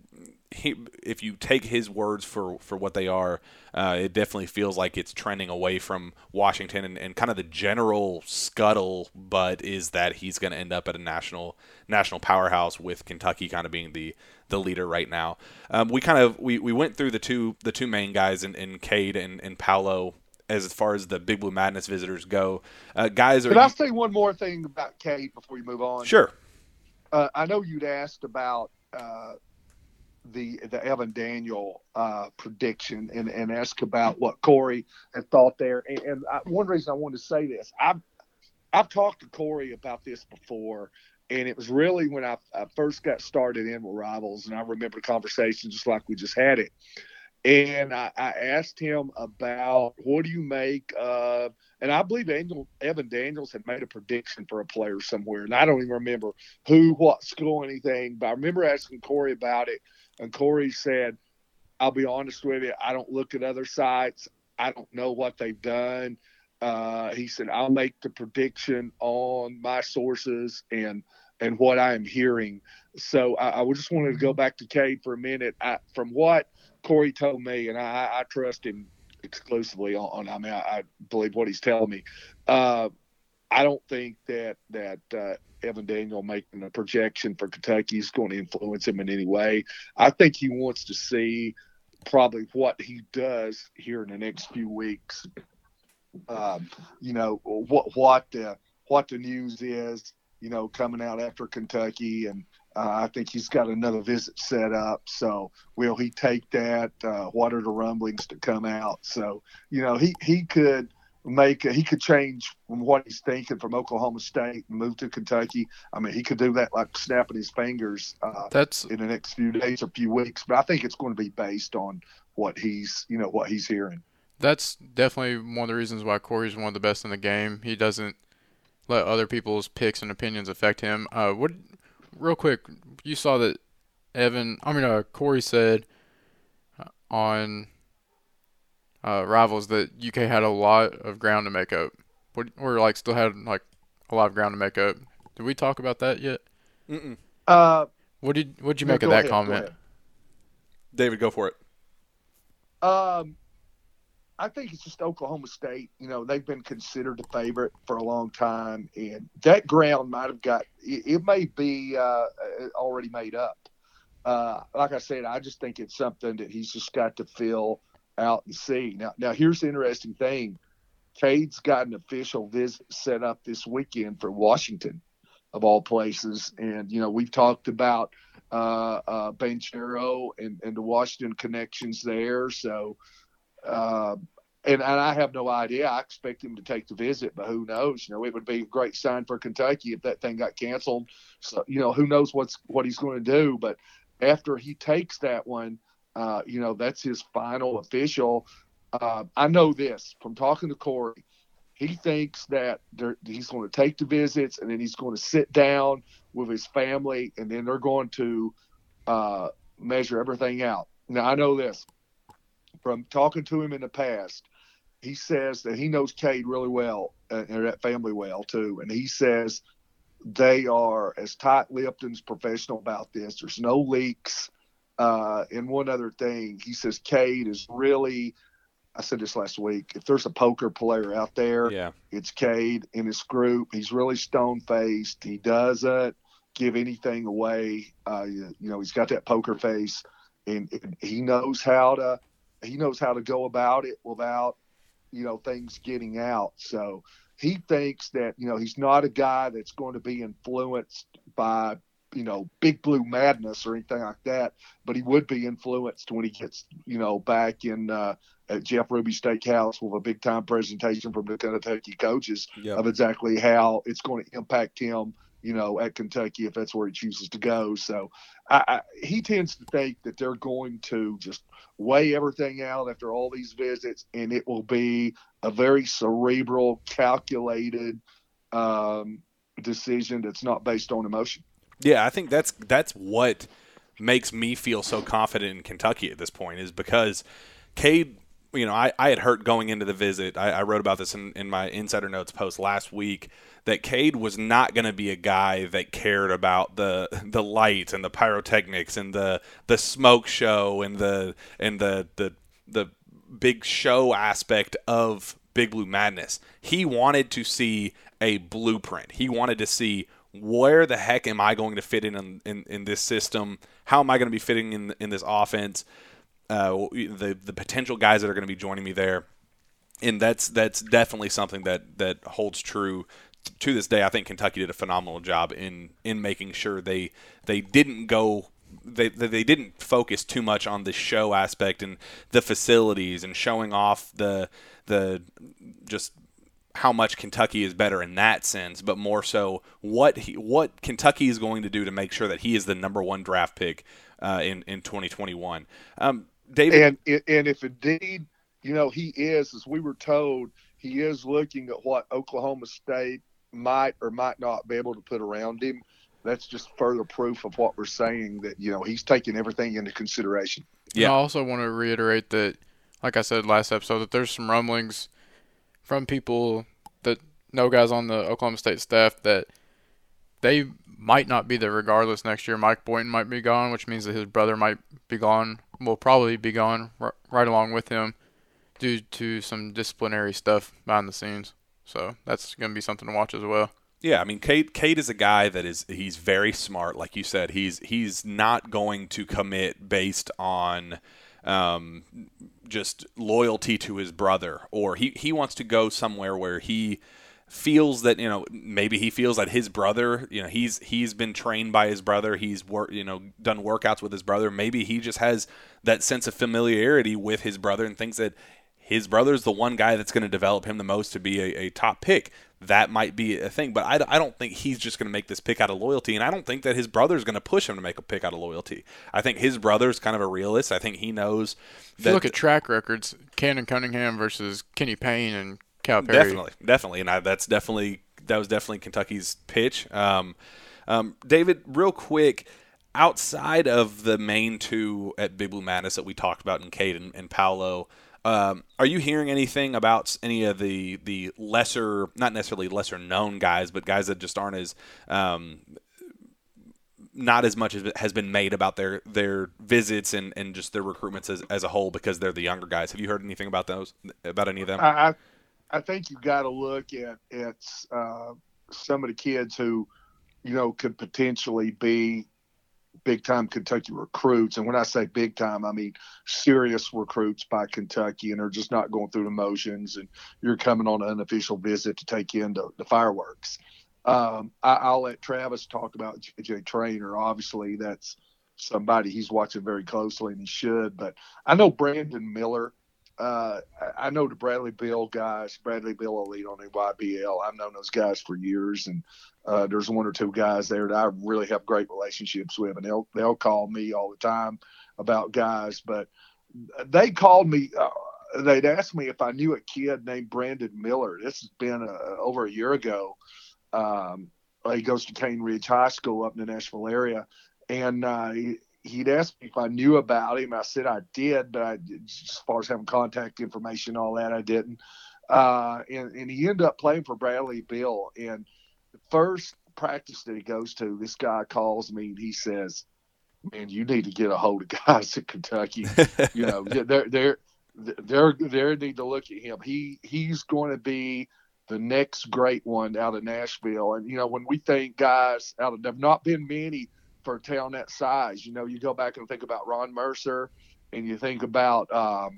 he, if you take his words for for what they are, uh, it definitely feels like it's trending away from Washington and, and kind of the general scuttle. But is that he's going to end up at a national national powerhouse with Kentucky kind of being the the leader right now. Um, we kind of we, we went through the two the two main guys in, in Cade and, and Paolo as far as the Big Blue Madness visitors go. Uh, guys, are Can I say one more thing about Cade before you move on? Sure. Uh, I know you'd asked about uh, the the Evan Daniel uh, prediction and, and asked about what Corey had thought there. And, and I, one reason I wanted to say this, I've I've talked to Corey about this before, and it was really when I, I first got started in with Rivals, and I remember the conversation just like we just had it and I, I, asked him about what do you make of, and I believe Angel, Evan Daniels had made a prediction for a player somewhere, and I don't even remember who, what school, anything, but I remember asking Corey about it, and Corey said, I'll be honest with you, I don't look at other sites, I don't know what they've done. Uh, he said, I'll make the prediction on my sources and and what I am hearing. So I, I just wanted to go back to Cade for a minute. I, from what Corey told me, and I, I trust him exclusively on. I mean, I, I believe what he's telling me. Uh, I don't think that that uh, Evan Daniel making a projection for Kentucky is going to influence him in any way. I think he wants to see probably what he does here in the next few weeks. Um, you know what what the what the news is. You know, coming out after Kentucky and uh, I think he's got another visit set up. So will he take that? Uh, what are the rumblings to come out? So you know he he could make a, he could change from what he's thinking from Oklahoma State and move to Kentucky. I mean he could do that like snapping his fingers. Uh, That's in the next few days or few weeks. But I think it's going to be based on what he's you know what he's hearing. That's definitely one of the reasons why Corey's one of the best in the game. He doesn't let other people's picks and opinions affect him. Uh, what real quick, you saw that Evan, I mean, uh, Corey said uh, on uh, Rivals that UK had a lot of ground to make up. What, or like still had like a lot of ground to make up. Did we talk about that yet? Mm-mm. Uh, what did what did you make of that ahead, comment? David, go for it. Um, I think it's just Oklahoma State. You know, they've been considered the favorite for a long time, and that ground might have got it, it may be uh, already made up. Uh, like I said, I just think it's something that he's just got to fill out and see. Now, now here's the interesting thing: Cade's got an official visit set up this weekend for Washington, of all places, and you know we've talked about uh, uh, Banchero and, and the Washington connections there, so uh, and, and I have no idea. I expect him to take the visit, but who knows? You know, it would be a great sign for Kentucky if that thing got canceled. So, you know, who knows what's what he's going to do? But after he takes that one, uh, you know, that's his final official. Uh, I know this from talking to Corey. He thinks that he's going to take the visits and then he's going to sit down with his family and then they're going to uh, measure everything out. Now, I know this from talking to him in the past, he says that he knows Cade really well uh, and that family well too, and he says they are as tight-lipped and as professional about this. There's no leaks. Uh, and one other thing, he says Cade is really. I said this last week. If there's a poker player out there, yeah. it's Cade in his group. He's really stone faced. He doesn't give anything away. Uh, you know, he's got that poker face, and, and he knows how to he knows how to go about it without you know things getting out. So he thinks that you know he's not a guy that's going to be influenced by you know big blue madness or anything like that, but he would be influenced when he gets you know back in uh, at Jeff Ruby Steakhouse with a big time presentation from the Kentucky coaches Yep. of exactly how it's going to impact him. You know, at Kentucky if that's where he chooses to go. So I, I, he tends to think that they're going to just weigh everything out after all these visits, and it will be a very cerebral, calculated um, decision that's not based on emotion. Yeah, I think that's that's what makes me feel so confident in Kentucky at this point is because Cade, you know, I, I had heard going into the visit, I, I wrote about this in, in my insider notes post last week, that Cade was not going to be a guy that cared about the the lights and the pyrotechnics and the the smoke show and the and the the the big show aspect of Big Blue Madness. He wanted to see a blueprint. He wanted to see where the heck am I going to fit in in, in, in this system? How am I going to be fitting in in this offense? Uh, the the potential guys that are going to be joining me there, and that's that's definitely something that that holds true to this day. I think Kentucky did a phenomenal job in in making sure they they didn't go they they didn't focus too much on the show aspect and the facilities and showing off the the just how much Kentucky is better in that sense, but more so what he, what Kentucky is going to do to make sure that he is the number one draft pick uh, in in 2021. Um, David, and and if indeed you know he is, as we were told, he is looking at what Oklahoma State might or might not be able to put around him. That's just further proof of what we're saying that you know he's taking everything into consideration. Yeah. I also want to reiterate that, like I said last episode, that there's some rumblings from people that know guys on the Oklahoma State staff that they might not be there regardless next year. Mike Boynton might be gone, which means that his brother might be gone. Will probably be gone r- right along with him due to some disciplinary stuff behind the scenes. So that's going to be something to watch as well. Yeah, I mean, Cade. Cade is a guy that is he's very smart, like you said. He's he's not going to commit based on um, just loyalty to his brother, or he he wants to go somewhere where he feels that you know maybe he feels that his brother you know he's he's been trained by his brother. He's work you know done workouts with his brother. Maybe he just has that sense of familiarity with his brother and thinks that his brother's the one guy that's going to develop him the most to be a, a top pick. That might be a thing but I, I don't think he's just going to make this pick out of loyalty and i don't think that his brother's going to push him to make a pick out of loyalty. I think his brother's kind of a realist. I think he knows if you look at track records Cannen Cunningham versus Kenny Payne and Calipari. Definitely, definitely, and I, that's definitely that was definitely Kentucky's pitch. Um, um, David, real quick, outside of the main two at Big Blue Madness that we talked about in Cade and, and Paolo, um, are you hearing anything about any of the the lesser, not necessarily lesser known guys, but guys that just aren't as um, not as much as has been made about their their visits and, and just their recruitments as, as a whole because they're the younger guys. Have you heard anything about those about any of them? I I think you've got to look at at uh, some of the kids who you know could potentially be big time Kentucky recruits. And when I say big time, I mean serious recruits by Kentucky, and they're just not going through the motions. And you're coming on an unofficial visit to take in the, the fireworks. Um, I, will let Travis talk about JJ Traynor. Obviously, that's somebody he's watching very closely, and he should. But I know Brandon Miller. Uh, I know the Bradley Beal guys. Bradley Beal elite on the YBL. I've known those guys for years, and uh, there's one or two guys there that I really have great relationships with, and they'll they'll call me all the time about guys. But they called me. Uh, they'd asked me if I knew a kid named Brandon Miller. This has been uh, over a year ago. Um, he goes to Cane Ridge High School up in the Nashville area, and uh, he'd asked me if I knew about him. I said I did, but I, as far as having contact information, all that, I didn't. Uh, and, and he ended up playing for Bradley Beal. And the first practice that he goes to, this guy calls me and he says, "Man, you need to get a hold of guys at Kentucky. you know, they're they're they're they need to look at him. He he's going to be." the next great one out of Nashville. And you know, when we think guys out of there've not been many for that size. You know, you go back and think about Ron Mercer, and you think about um,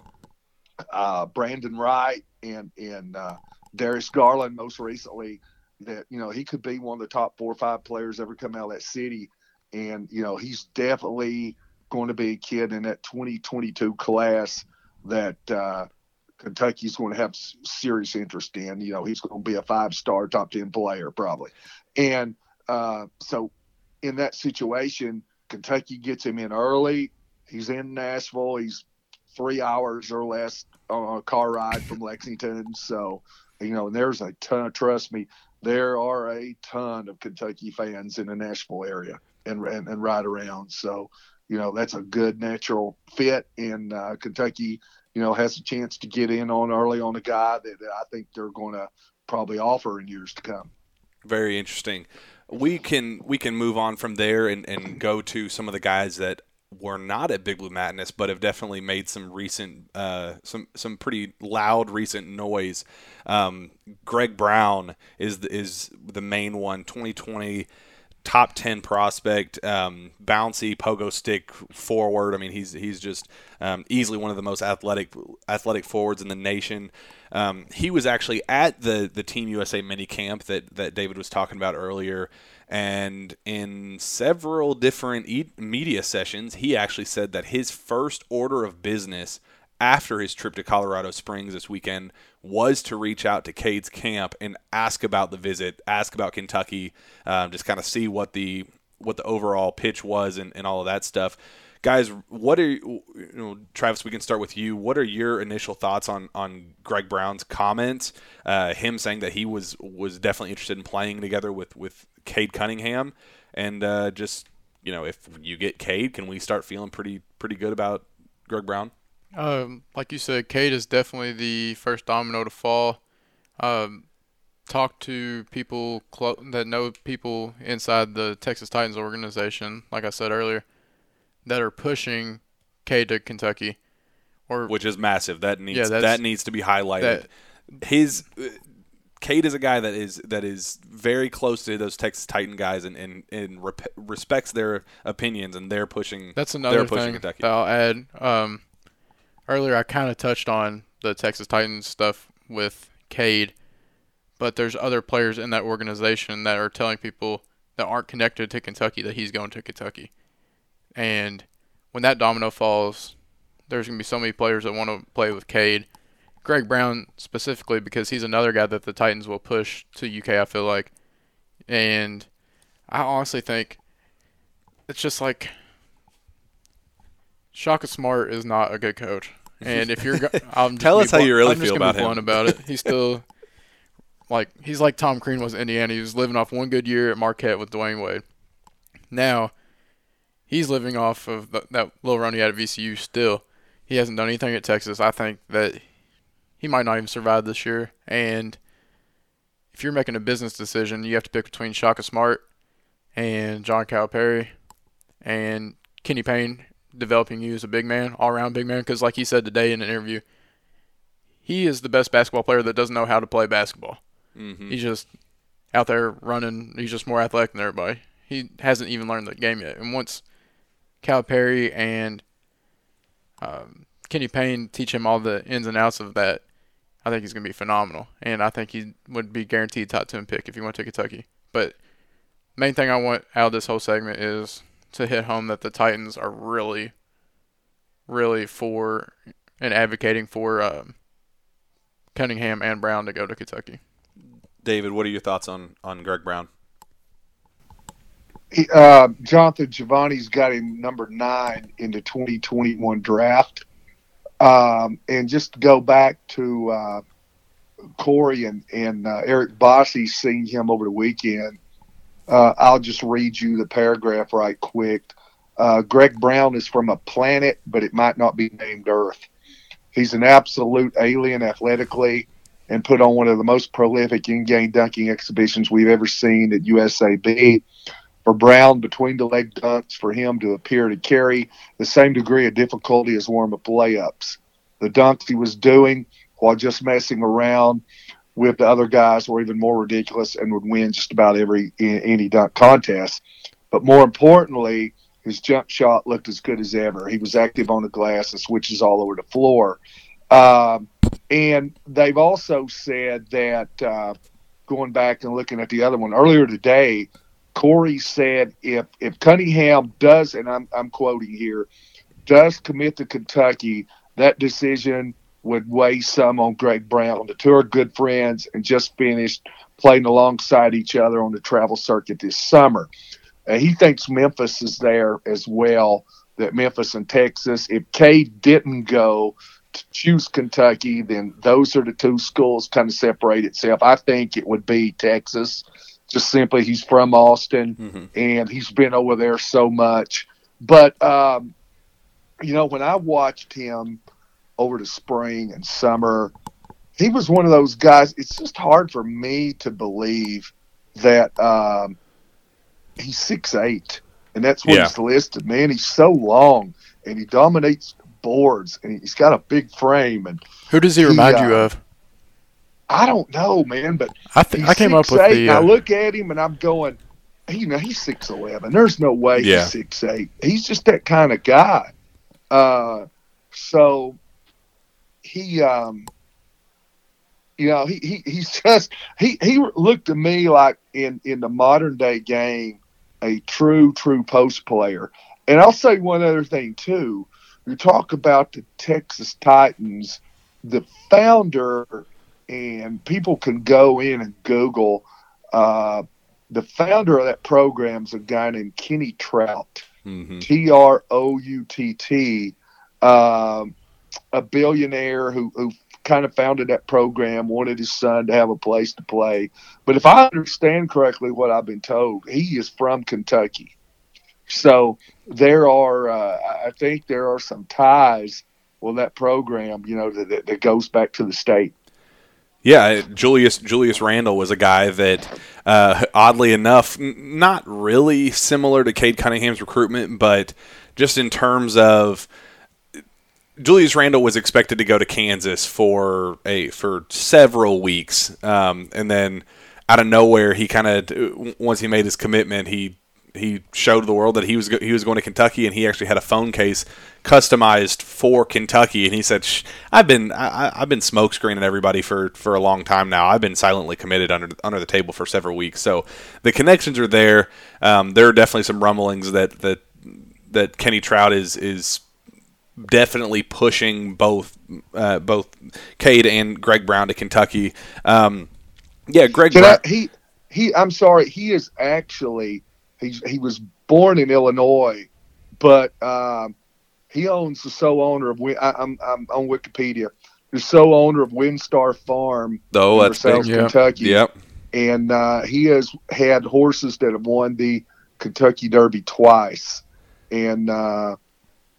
uh, Brandan Wright, and and uh, Darius Garland most recently that you know he could be one of the top four or five players ever come out of that city, and you know he's definitely going to be a kid in that 2022 class that uh, Kentucky's going to have serious interest in. You know he's going to be a five star top ten player probably, and uh, so in that situation, Kentucky gets him in early. He's in Nashville. He's three hours or less on a car ride from Lexington. So, you know, there's a ton. Trust me, there are a ton of Kentucky fans in the Nashville area and and, and right around. So, you know, that's a good natural fit. And uh, Kentucky, you know, has a chance to get in on early on a guy that I think they're going to probably offer in years to come. Very interesting. We can we can move on from there and, and go to some of the guys that were not at Big Blue Madness, but have definitely made some recent, uh, some some pretty loud recent noise. Um, Greg Brown is the, is the main one. 2020 top 10 prospect, um, bouncy pogo stick forward. I mean, he's he's just um, easily one of the most athletic athletic forwards in the nation. Um, he was actually at the the Team USA mini camp that that David was talking about earlier. And in several different e- media sessions, he actually said that his first order of business after his trip to Colorado Springs this weekend was to reach out to Cade's camp and ask about the visit, ask about Kentucky, um, just kind of see what the what the overall pitch was and, and all of that stuff. Guys, what are you know, Travis? We can start with you. What are your initial thoughts on on Greg Brown's comments? Uh, him saying that he was was definitely interested in playing together with with Cade Cunningham, and uh, just you know, if you get Cade, can we start feeling pretty pretty good about Greg Brown? Um, like you said, Cade is definitely the first domino to fall. Um, talk to people clo- that know people inside the Texas Titans organization, like I said earlier, that are pushing Cade to Kentucky, or which is massive. That needs yeah, that needs to be highlighted. That, His Cade is a guy that is that is very close to those Texas Titan guys and and, and rep- respects their opinions and they're pushing. That's another thing Kentucky. I'll add. Um, earlier, I kind of touched on the Texas Titans stuff with Cade, but there's other players in that organization that are telling people that aren't connected to Kentucky that he's going to Kentucky, and when that domino falls, there's gonna be so many players that want to play with Cade Greg Brown specifically because he's another guy that the Titans will push to UK. I feel like, and I honestly think it's just like Shaka Smart is not a good coach. And if you're, I'm tell us how you really I'm feel about him. about it. He's still like he's like Tom Crean was in Indiana. He was living off one good year at Marquette with Dwyane Wade. Now he's living off of the, that little run he had at VCU. Still, he hasn't done anything at Texas. I think that he might not even survive this year. And if you're making a business decision, you have to pick between Shaka Smart and John Calipari and Kenny Payne developing you as a big man, all around big man. Because, like he said today in an interview, he is the best basketball player that doesn't know how to play basketball. Mm-hmm. He's just out there running. He's just more athletic than everybody. He hasn't even learned the game yet. And once Calipari and um, Kenny Payne teach him all the ins and outs of that, I think he's going to be phenomenal, and I think he would be guaranteed top ten pick if he went to Kentucky. But main thing I want out of this whole segment is to hit home that the Titans are really, really for and advocating for um, Cunningham and Brown to go to Kentucky. David, what are your thoughts on on Greg Brown? Uh, Jonathan Givony's got him number nine in the 2021 draft. Um, and just go back to uh, Corey and, and uh, Eric Bossi seeing him over the weekend. Uh, I'll just read you the paragraph right quick. Uh, Greg Brown is from a planet, but it might not be named Earth. He's an absolute alien athletically and put on one of the most prolific in game dunking exhibitions we've ever seen at USAB for Brown between the leg dunks for him to appear to carry the same degree of difficulty as warm up layups. The dunks he was doing while just messing around with the other guys were even more ridiculous and would win just about every any dunk contest. But more importantly, his jump shot looked as good as ever. He was active on the glass and switches all over the floor. Um, And they've also said that uh, going back and looking at the other one earlier today, Corey said if if Cunningham does, and I'm I'm quoting here, does commit to Kentucky, that decision would weigh some on Greg Brown. The two are good friends and just finished playing alongside each other on the travel circuit this summer. Uh, he thinks Memphis is there as well. That Memphis and Texas. If Cade didn't go to choose Kentucky, then those are the two schools kind of separate itself. I think it would be Texas. Just simply, he's from Austin Mm-hmm. and he's been over there so much. But um, you know, when I watched him over the spring and summer, he was one of those guys. It's just hard for me to believe that um, he's six eight, and that's what Yeah. he's listed. Man, he's so long, and he dominates boards, and he's got a big frame. And Who does he He, remind you uh, of? I don't know, man, but I think I came up with 6'8", the. and I Uh, look at him and I'm going, you know, he's six eleven. There's no way Yeah. he's six eight. He's just that kind of guy. Uh, so he, um, you know, he, he he's just he he looked to me like in in the modern day game a true true post player. And I'll say one other thing too. You talk about the Texas Titans, the founder, and people can go in and Google. Uh, the founder of that program is a guy named Kenny Troutt. Mm-hmm. T R O U T T, um, a billionaire who, who kind of founded that program, wanted his son to have a place to play. But if I understand correctly what I've been told, he is from Kentucky. So there are, uh, I think there are some ties with that program, you know, that, that, that goes back to the state. Yeah, Julius Julius Randle was a guy that, uh, oddly enough, n- not really similar to Cade Cunningham's recruitment, but just in terms of Julius Randle was expected to go to Kansas for a for several weeks, um, and then out of nowhere, he kind of once he made his commitment, he he showed the world that he was go- he was going to Kentucky, and he actually had a phone case customized for Kentucky, and he said, "I've been I, I've been smokescreening everybody for for a long time now. I've been silently committed under under the table for several weeks, so the connections are there. Um, there are definitely some rumblings that that that Kenny Troutt is is definitely pushing both uh, both Cade and Greg Brown to Kentucky. Um, yeah, Greg Brown. I, he he I'm sorry, he is actually he's he was born in Illinois, but um, he owns the sole owner of I, I'm I'm on Wikipedia. The sole owner of WinStar Farm Though in that's big. Versailles, Yeah. Kentucky. Yep. And uh, he has had horses that have won the Kentucky Derby twice. And uh,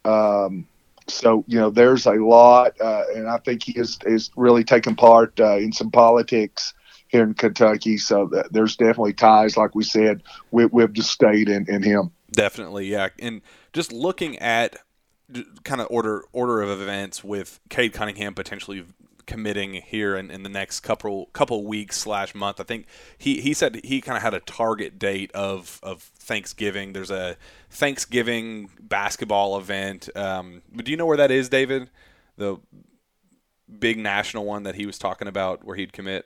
um, so, you know, there's a lot. Uh, and I think he is, is really taking part uh, in some politics here in Kentucky. So that there's definitely ties, like we said, with, with the state and, and him. Definitely, yeah. And just looking at kind of order order of events with Cade Cunningham potentially committing here in, in the next couple couple weeks slash month. I think he, he said he kind of had a target date of of Thanksgiving. There's a Thanksgiving basketball event. Um, but do you know where that is, David? The big national one that he was talking about where he'd commit.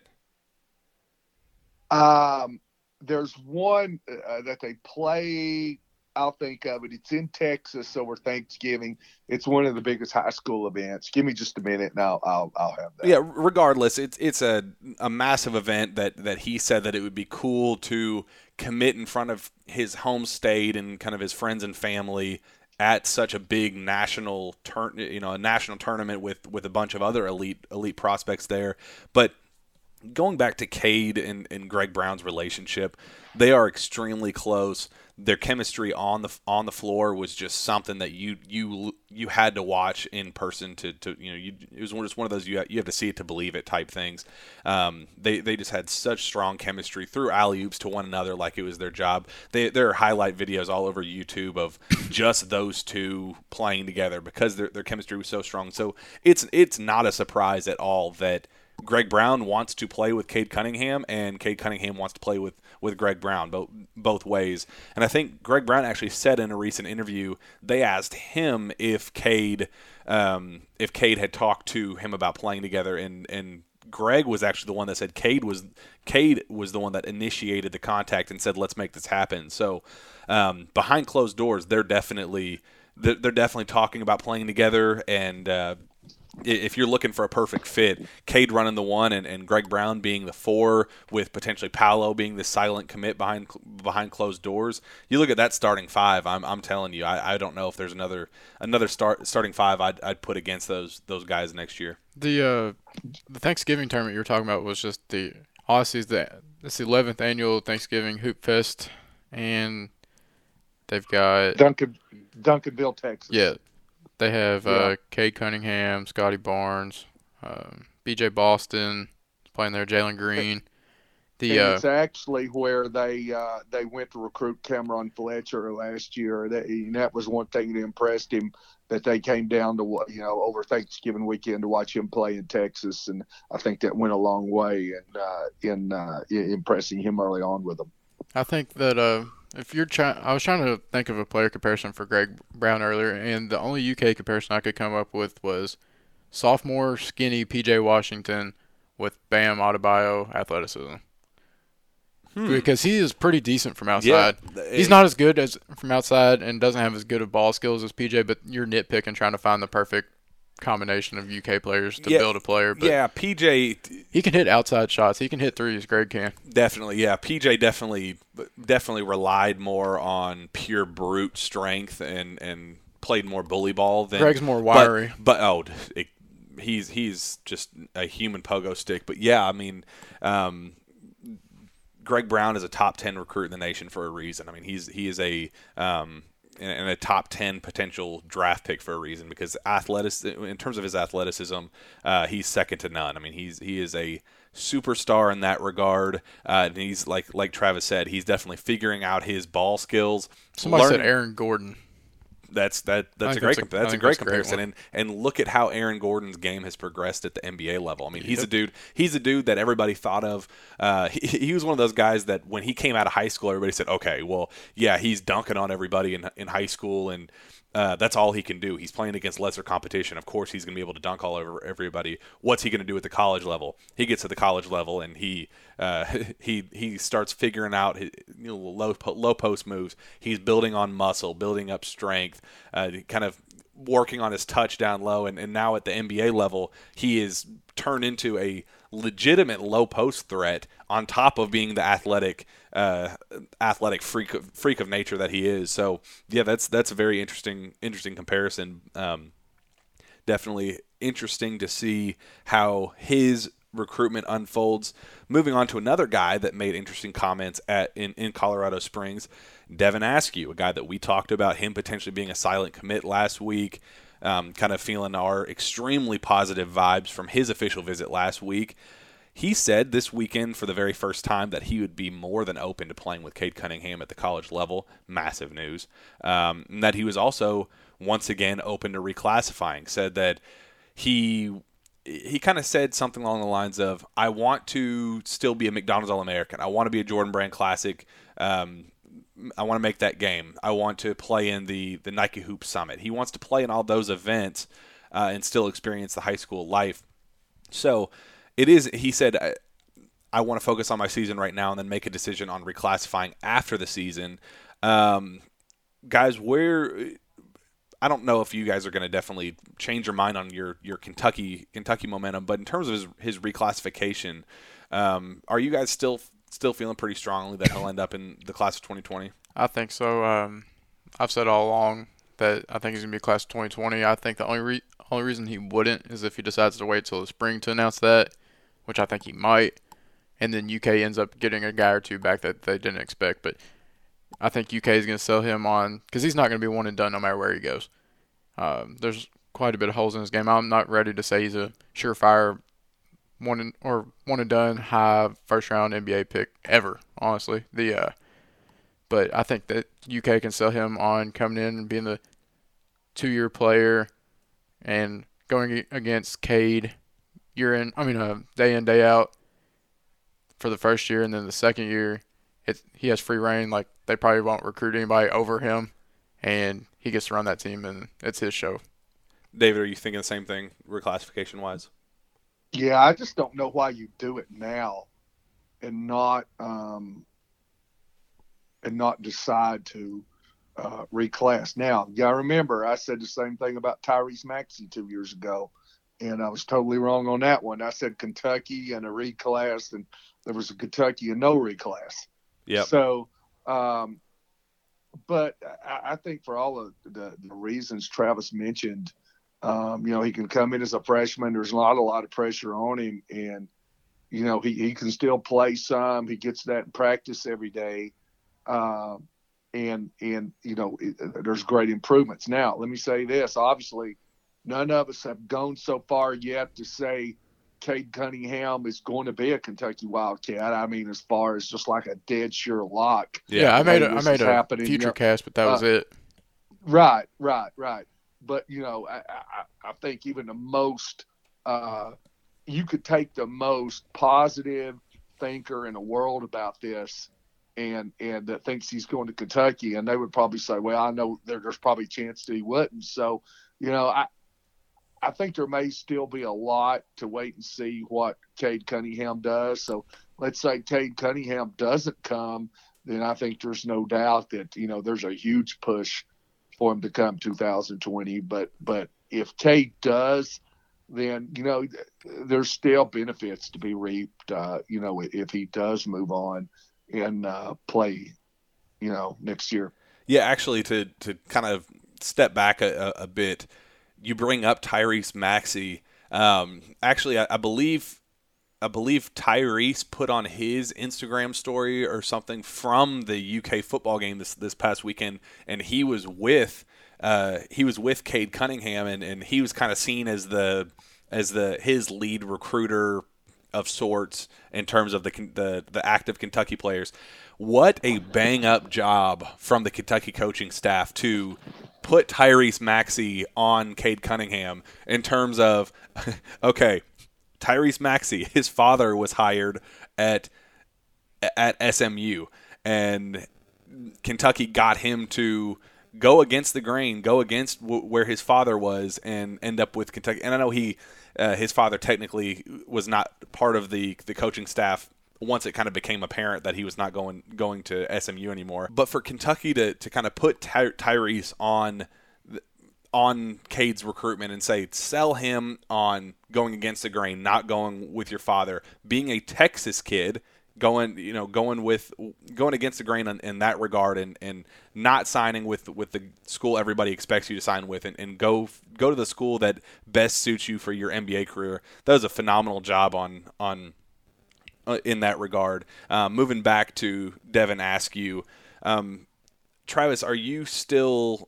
Um, there's one uh, that they play. I'll think of it. It's in Texas over Thanksgiving. It's one of the biggest high school events. Give me just a minute, and I'll I'll, I'll have that. Yeah, regardless, it's it's a a massive event that that he said that it would be cool to commit in front of his home state and kind of his friends and family at such a big national turn, you know, a national tournament with with a bunch of other elite elite prospects there. But going back to Cade and, and Greg Brown's relationship, they are extremely close. Their chemistry on the on the floor was just something that you you you had to watch in person to, to you know you, it was just one of those you have, you have to see it to believe it type things. Um, they they just had such strong chemistry through alley oops to one another like it was their job. They, there are highlight videos all over YouTube of just those two playing together because their their chemistry was so strong. So it's it's not a surprise at all that Greg Brown wants to play with Cade Cunningham, and Cade Cunningham wants to play with, with Greg Brown, both both ways. And I think Greg Brown actually said in a recent interview they asked him if Cade um, if Cade had talked to him about playing together, and and Greg was actually the one that said Cade was Cade was the one that initiated the contact and said let's make this happen. So um, behind closed doors, they're definitely they're, definitely talking about playing together and. Uh, if you're looking for a perfect fit, Cade running the one and, and Greg Brown being the four, with potentially Paolo being the silent commit behind behind closed doors, you look at that starting five. I'm, I'm telling you, I, I don't know if there's another another start starting five I'd, I'd put against those those guys next year. The uh, the Thanksgiving tournament you were talking about was just the Aussies. The it's the 11th annual Thanksgiving Hoop Fest, and they've got Duncan Duncanville, Texas. Yeah, they have Yeah. uh, Cade Cunningham, Scottie Barnes, um, B.J. Boston playing there, Jalen Green. The uh, it's actually where they uh, they went to recruit Cameron Fletcher last year. That, and that was one thing that impressed him that they came down to you know over Thanksgiving weekend to watch him play in Texas, and I think that went a long way in uh, in uh, impressing him early on with them. I think that uh, if you're trying, I was trying to think of a player comparison for Greg Brown earlier, and the only UK comparison I could come up with was sophomore skinny PJ Washington with Bam Adebayo athleticism. Because he is pretty decent from outside. Yeah, He's not as good as from outside and doesn't have as good of ball skills as PJ, but you're nitpicking trying to find the perfect combination of UK players to Yeah, build a player. But Yeah, PJ he can hit outside shots. He can hit threes. Greg can. Definitely, yeah. PJ definitely definitely relied more on pure brute strength and and played more bully ball than Greg's more but- wiry. But, oh, it, he's he's just a human pogo stick. But yeah, I mean, um, Greg Brown is a top ten recruit in the nation for a reason. I mean, he's he is a um, and a top 10 potential draft pick for a reason because athletic in terms of his athleticism uh, he's second to none i mean he's he is a superstar in that regard uh, and he's like like travis said he's definitely figuring out his ball skills Somebody said Aaron Gordon. That's that. That's a great. that's a- that's a great that's a great comparison, and and look at how Aaron Gordon's game has progressed at the NBA level. I mean, he's a dude. He's a dude that everybody thought of. Uh, he, he was one of those guys that when he came out of high school, everybody said, "Okay, well, yeah, he's dunking on everybody in in high school, and uh, that's all he can do. He's playing against lesser competition. Of course, he's going to be able to dunk all over everybody. What's he going to do at the college level? He gets to the college level, and he uh, he he starts figuring out his, you know, low low post moves. He's building on muscle, building up strength, uh, kind of working on his touch down low, and, and now at the NBA level, he is turned into a legitimate low post threat on top of being the athletic uh, athletic freak of, freak of nature that he is. So yeah, that's that's a very interesting interesting comparison. Um, definitely interesting to see how his recruitment unfolds. Moving on to another guy that made interesting comments at in, in Colorado Springs, Devin Askew, a guy that we talked about him potentially being a silent commit last week. Um, kind of feeling our extremely positive vibes from his official visit last week. He said this weekend for the very first time that he would be more than open to playing with Cade Cunningham at the college level. Massive news. Um, and that he was also once again open to reclassifying. Said that he he kind of said something along the lines of, "I want to still be a McDonald's All American. I want to be a Jordan Brand Classic. Um, I want to make that game. I want to play in the the Nike Hoop Summit. He wants to play in all those events uh, and still experience the high school life. So it is. He said, I, I want to focus on my season right now and then make a decision on reclassifying after the season. Um, guys, where I don't know if you guys are going to definitely change your mind on your your Kentucky Kentucky momentum, but in terms of his, his reclassification, um, are you guys still still feeling pretty strongly that he'll end up in the class of 2020? I think so. Um, I've said all along that I think he's gonna be class of 2020. I think the only re- only reason he wouldn't is if he decides to wait till the spring to announce that, which I think he might, and then UK ends up getting a guy or two back that they didn't expect. But I think UK is gonna sell him on because he's not gonna be one and done no matter where he goes. Um, there's quite a bit of holes in his game. I'm not ready to say he's a surefire one and, or one and done high first round NBA pick ever. Honestly, the uh, but I think that UK can sell him on coming in and being the two year player and going against Cade, year in, I mean, uh, day in day out for the first year, and then the second year, it he has free reign. Like they probably won't recruit anybody over him, and he gets to run that team, and it's his show. David, are you thinking the same thing, reclassification wise? Yeah, I just don't know why you do it now, and not um, and not decide to uh, reclass. Now, you gotta remember, I said the same thing about Tyrese Maxey two years ago, and I was totally wrong on that one. I said Kentucky and a reclass, and there was a Kentucky and no reclass. Yeah. So, um, but I, I, think for all of the, the reasons Travis mentioned, um, you know, he can come in as a freshman. There's not a lot of pressure on him, and you know, he, he can still play some. He gets that in practice every day. Um, and and you know it, there's great improvements. Now, let me say this: obviously, none of us have gone so far yet to say Cade Cunningham is going to be a Kentucky Wildcat. I mean, as far as just like a dead sure lock. Yeah, I made a, I made a future you know, cast, but that was uh, it. Right, right, right. But you know, I, I, I think even the most uh, you could take the most positive thinker in the world about this and and that thinks he's going to Kentucky, and they would probably say, "Well, I know there, there's probably a chance that he wouldn't." So, you know, I I think there may still be a lot to wait and see what Cade Cunningham does. So, let's say Cade Cunningham doesn't come, then I think there's no doubt that you know there's a huge push for him to come 2020. But but if Cade does, then you know there's still benefits to be reaped. Uh, you know, if he does move on and uh, play, you know, next year. Yeah, actually, to to kind of step back a, a bit, you bring up Tyrese Maxey. Um, actually, I, I believe I believe Tyrese put on his Instagram story or something from the UK football game this this past weekend, and he was with uh, he was with Cade Cunningham, and, and he was kind of seen as the as the his lead recruiter of sorts in terms of the the, the active Kentucky players. What a bang up job from the Kentucky coaching staff to put Tyrese Maxey on Cade Cunningham in terms of okay, Tyrese Maxey, his father was hired at at SMU and Kentucky got him to go against the grain, go against w- where his father was, and end up with Kentucky. And I know he uh, his father technically was not part of the the coaching staff once it kind of became apparent that he was not going going to SMU anymore. But for Kentucky to to kind of put Ty- Tyrese on on Cade's recruitment and say sell him on going against the grain, not going with your father, being a Texas kid going you know going with going against the grain in, in, that regard and and not signing with with the school everybody expects you to sign with and, and go go to the school that best suits you for your NBA career that was a phenomenal job on on in that regard um, moving back to Devin Askew um, Travis are you still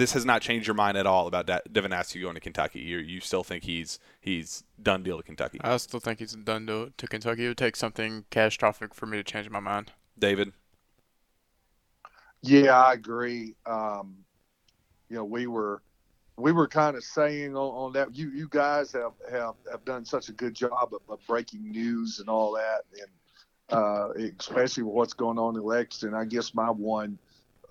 this has not changed your mind at all about Devin Askew going to Kentucky. You you still think he's he's done deal to Kentucky? I still think he's done deal to Kentucky. It would take something catastrophic for me to change my mind. David. Yeah, I agree. Um, you know, we were we were kind of saying on, on, that you you guys have, have have done such a good job of, of breaking news and all that, and uh, especially with what's going on in Lexington. I guess my one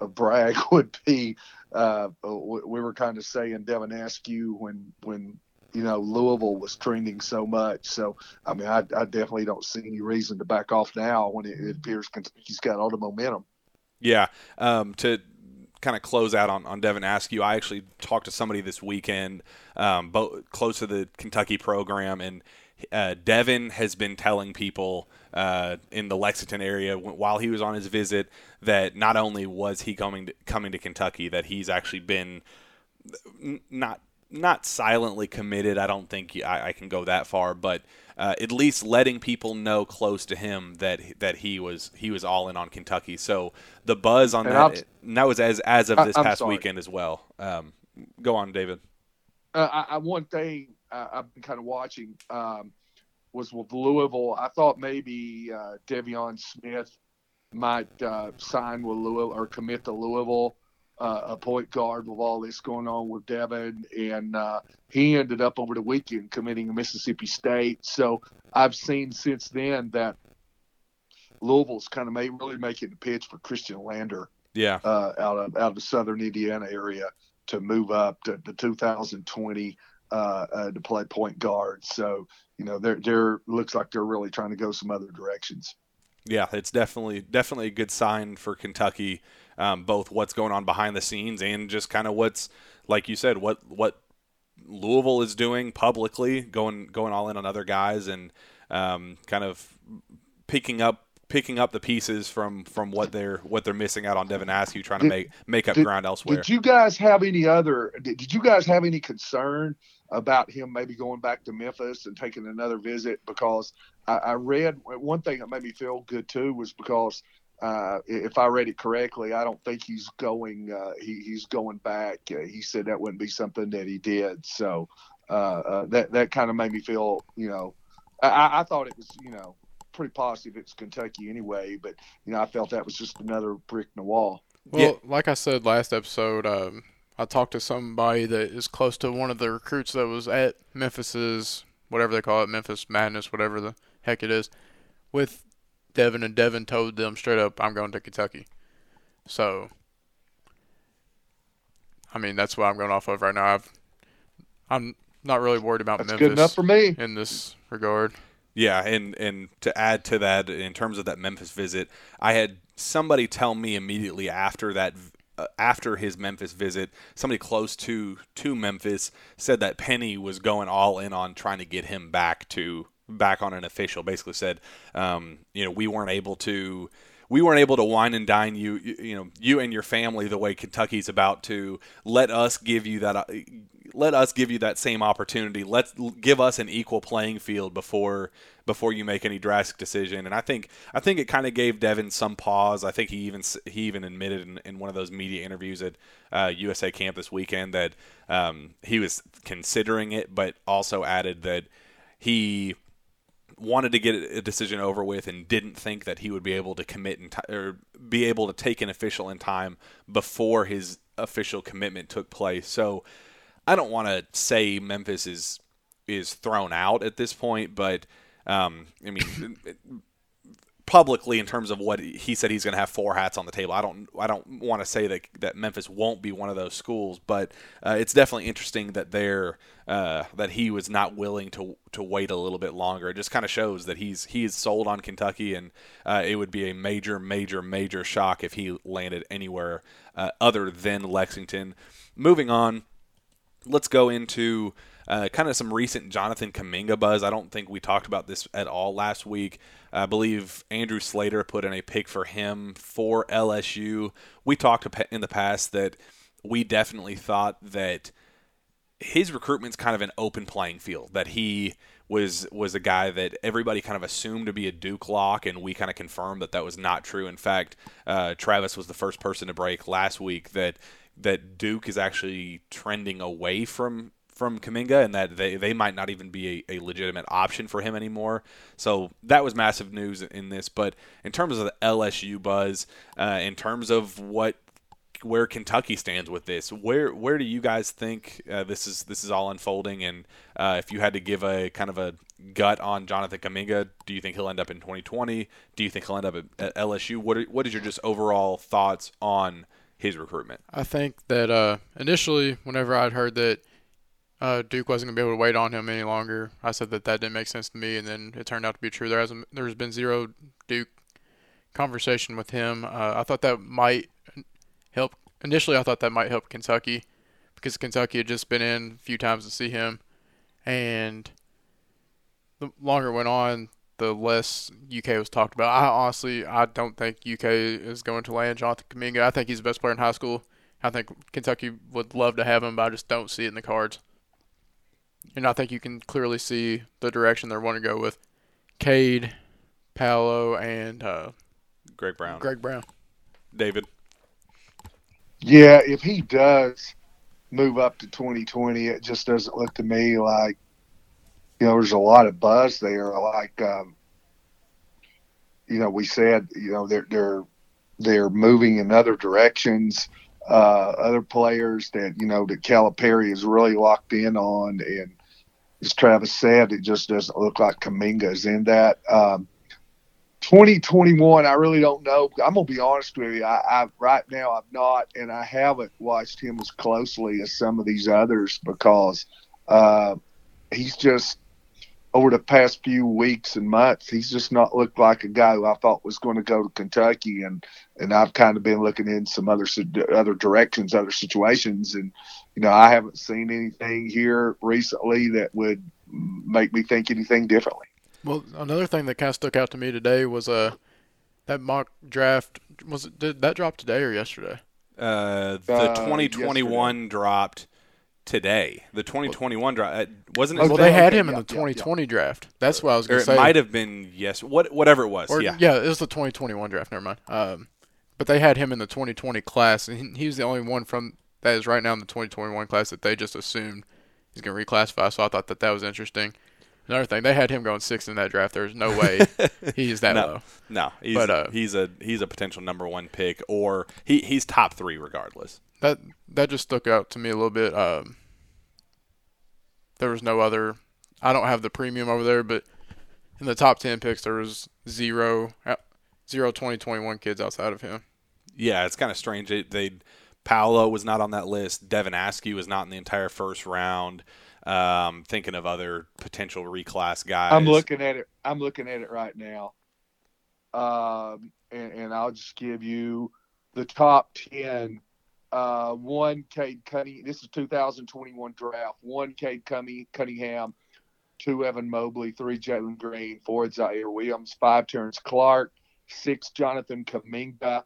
brag would be uh, we were kind of saying Devin Askew when when you know Louisville was trending so much. So I mean, I, I definitely don't see any reason to back off now when it, it appears he's got all the momentum. Yeah. Um, to kind of close out on, on Devin Askew, I actually talked to somebody this weekend, um, both close to the Kentucky program, and uh, Devin has been telling people uh, in the Lexington area while he was on his visit that not only was he coming to, coming to Kentucky, that he's actually been not not silently committed. I don't think I, I can go that far, but uh, at least letting people know close to him that that he was he was all in on Kentucky. So the buzz on and that that was as as of this I, past sorry. weekend as well. Um, go on, David. Uh, I, I, one thing I've been kind of watching. Um, was with Louisville. I thought maybe uh, Deivon Smith might uh, sign with Louisville or commit to Louisville. Uh, a point guard with all this going on with Devin, and uh, he ended up over the weekend committing to Mississippi State. So I've seen since then that Louisville's kind of made, really making the pitch for Khristian Lander Yeah. uh, out of out of the Southern Indiana area to move up to, to 2020 uh, uh, to play point guard. So you know, they're they're looks like they're really trying to go some other directions. Yeah, it's definitely definitely a good sign for Kentucky, um, both what's going on behind the scenes and just kind of what's like you said, what what Louisville is doing publicly, going going all in on other guys and um, kind of picking up picking up the pieces from from what they're what they're missing out on Devin Askew, trying to Did- make make up did- ground elsewhere. Did you guys have any other? Did, did you guys have any concern about him maybe going back to Memphis and taking another visit? Because I, I read one thing that made me feel good too was because uh, if I read it correctly, I don't think he's going. Uh, he, he's going back. Uh, he said that wouldn't be something that he did. So uh, uh, that that kind of made me feel. You know, I, I thought it was. You know. Pretty positive it's Kentucky anyway, but you know I felt that was just another brick in the wall. Well, like I said last episode, um, I talked to somebody that is close to one of the recruits that was at Memphis's whatever they call it, Memphis Madness, whatever the heck it is, with Devin, and Devin told them straight up, "I'm going to Kentucky." So, I mean, that's what I'm going off of right now. I've, I'm not really worried about That's Memphis good enough for me. in this regard. Yeah, and and to add to that, in terms of that Memphis visit, I had somebody tell me immediately after that, uh, after his Memphis visit, somebody close to to Memphis said that Penny was going all in on trying to get him back to back on an official. Basically said, um, you know, we weren't able to. We weren't able to wine and dine you, you, know, you and your family the way Kentucky's about to. Let us give you that, uh, let us give you that same opportunity. Let's give us an equal playing field before before you make any drastic decision. And I think I think it kind of gave Devin some pause. I think he even he even admitted in, in one of those media interviews at uh, USA Camp this weekend that um, he was considering it, but also added that he wanted to get a decision over with and didn't think that he would be able to commit in ti or be able to take an official in time before his official commitment took place. So I don't want to say Memphis is is thrown out at this point, but um, I mean publicly in terms of what he said he's going to have four hats on the table. I don't I don't want to say that that Memphis won't be one of those schools, but uh, it's definitely interesting that they're uh, that he was not willing to to wait a little bit longer. It just kind of shows that he's he is sold on Kentucky, and uh, it would be a major major major shock if he landed anywhere uh, other than Lexington. Moving on, let's go into uh, kind of some recent Jonathan Kuminga buzz. I don't think we talked about this at all last week. I believe Andrew Slater put in a pick for him for LSU. We talked in the past that we definitely thought that his recruitment's kind of an open playing field. That he was was a guy that everybody kind of assumed to be a Duke lock, and we kind of confirmed that that was not true. In fact, uh, Travis was the first person to break last week that that Duke is actually trending away from from Kuminga and that they, they might not even be a, a, legitimate option for him anymore. So that was massive news in this. But in terms of the LSU buzz, uh, in terms of what where Kentucky stands with this, where where do you guys think uh, this is this is all unfolding? And uh, if you had to give a kind of a gut on Jonathan Kuminga, do you think he'll end up in 2020? Do you think he'll end up at, LSU? What are, what is your just overall thoughts on his recruitment? I think that uh, initially, whenever I'd heard that uh, Duke wasn't gonna be able to wait on him any longer. I said that that didn't make sense to me, and then it turned out to be true. There hasn't, there's been zero Duke conversation with him. Uh, I thought that might help. Initially, I thought that might help Kentucky because Kentucky had just been in a few times to see him, and the longer it went on, the less UK was talked about. I honestly, I don't think UK is going to land Jonathan Kuminga. I think he's the best player in high school. I think Kentucky would love to have him, but I just don't see it in the cards. And I think you can clearly see the direction they're wanting to go with Cade, Paolo, and uh, Greg Brown. Greg Brown. David. Yeah, if he does move up to 2020, it just doesn't look to me like you know there's a lot of buzz there. Like um, you know, we said you know they're they're they're moving in other directions. uh, other players that you know that Calipari is really locked in on, and as Travis said, it just doesn't look like Kuminga is in that. Um, 2021, I really don't know. I'm gonna be honest with you. I, I right now I've not, and I haven't watched him as closely as some of these others because uh, he's just over the past few weeks and months, he's just not looked like a guy who I thought was going to go to Kentucky, and and I've kind of been looking in some other other directions, other situations, and you know I haven't seen anything here recently that would make me think anything differently. Well, another thing that kind of stuck out to me today was uh that mock draft was it did that drop today or yesterday? Uh, the Uh, 2021 yesterday. dropped today. The 2021 drop uh, wasn't it? Well, Okay, they had okay, him in yeah, the yeah, yeah. 2020 draft. That's what I was going to say. it might have been yes. What whatever it was. Or, yeah. it was the 2021 draft. Never mind. Um, but they had him in the 2020 class, and he, he was the only one from that is right now in the 2021 class that they just assumed he's going to reclassify. So I thought that that was interesting. Another thing, they had him going sixth in that draft. There's no way he's that No. low. No, he's But, uh, he's a he's a potential number one pick, or he he's top three regardless. That that just stuck out to me a little bit. Um, there was no other. I don't have the premium over there, but in the top 10 picks, there was zero, uh, zero 2021 kids outside of him. Yeah, it's kind of strange. They Paolo was not on that list. Devin Askew was not in the entire first round. Um, thinking of other potential reclass guys. I'm looking at it. I'm looking at it right now. Um, and, and I'll just give you the top ten. Uh, one Cade Cunningham. This is 2021 draft. One Cade Cunning- Cunningham. Two Evan Mobley. Three Jalen Green. Four Ziaire Williams. Five Terrence Clarke. Six Jonathan Kuminga.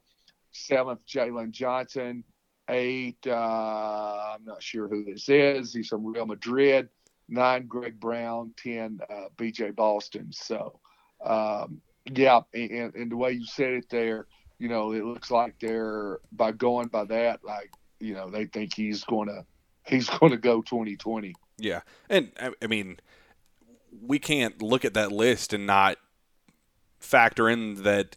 Seventh Jalen Johnson. Eight. Uh, I'm not sure who this is. He's from Real Madrid nine Greg Brown, ten uh, BJ Boston. So, um, yeah, and, and the way you said it there, you know, it looks like they're by going by that, like you know, they think he's to he's to go 2020. Yeah, and I, I mean, we can't look at that list and not factor in that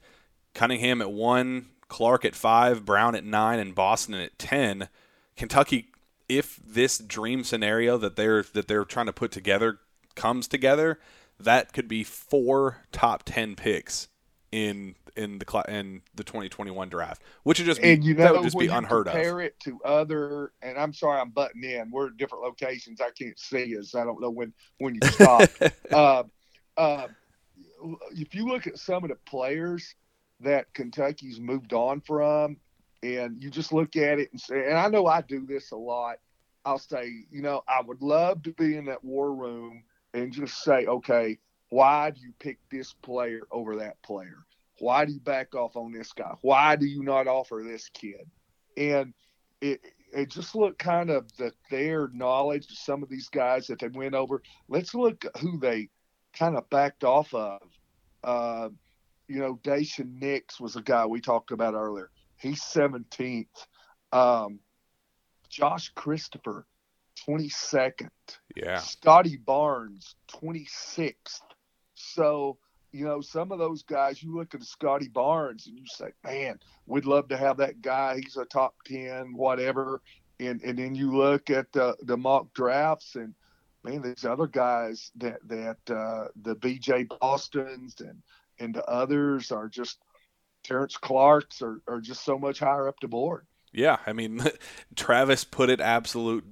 Cunningham at one, Clarke at five, Brown at nine, and Boston at ten. Kentucky, if this dream scenario that they're that they're trying to put together comes together, that could be four top ten picks in in the in the 2021 draft, which would just be And you know, that would just be unheard of. compare it to other, and I'm sorry, I'm butting in. We're at different locations. I can't see us. I don't know when when you stop. uh, uh, if you look at some of the players that Kentucky's moved on from, and you just look at it and say, and I know I do this a lot. I'll say, you know, I would love to be in that war room and just say, okay, why do you pick this player over that player? Why do you back off on this guy? Why do you not offer this kid? And it it just looked kind of the their knowledge of some of these guys that they went over. Let's look who they kind of backed off of. Uh, you know, Daishen Nix was a guy we talked about earlier. He's 17th. Um, Josh Christopher, 22nd. yeah, Scottie Barnes, 26th. So, you know, some of those guys, you look at Scottie Barnes and you say, man, we'd love to have that guy. He's a top 10, whatever. And, and then you look at the, the mock drafts and, man, these other guys that, that uh, the BJ Bostons and, and the others are just, Terrence Clarke's are, are just so much higher up the board. Yeah, I mean, Travis put it absolute.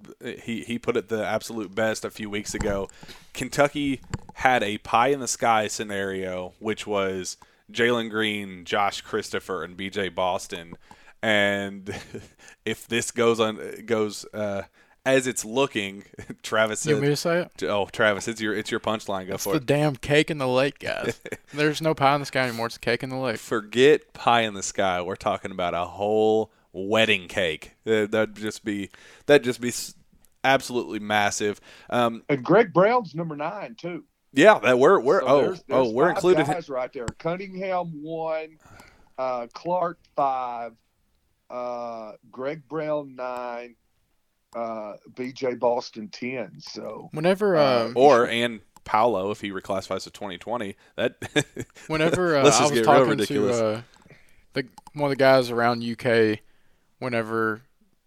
He he put it the absolute best a few weeks ago. Kentucky had a pie in the sky scenario, which was Jalen Green, Josh Christopher, and B.J. Boston. And if this goes on goes uh, as it's looking, Travis You want me to say it? "Oh, Travis, it's your it's your punchline. Go for it. It's for the it." damn cake in the lake, guys. There's no pie in the sky anymore. It's a cake in the lake. Forget pie in the sky. We're talking about a whole wedding cake. Uh, That'd just be that'd just be s- absolutely massive. Um, And Greg Brown's number nine, too. yeah, that we're we're So oh there's- oh we're five included. guys right there. Cunningham one, uh, Clarke five, uh, Greg Brown nine, uh, BJ Boston ten. So Whenever, Uh, um, Or and Paolo if he reclassifies to 2020. That whenever uh, Let's I was get real talking ridiculous. to uh, the one of the guys around UK, whenever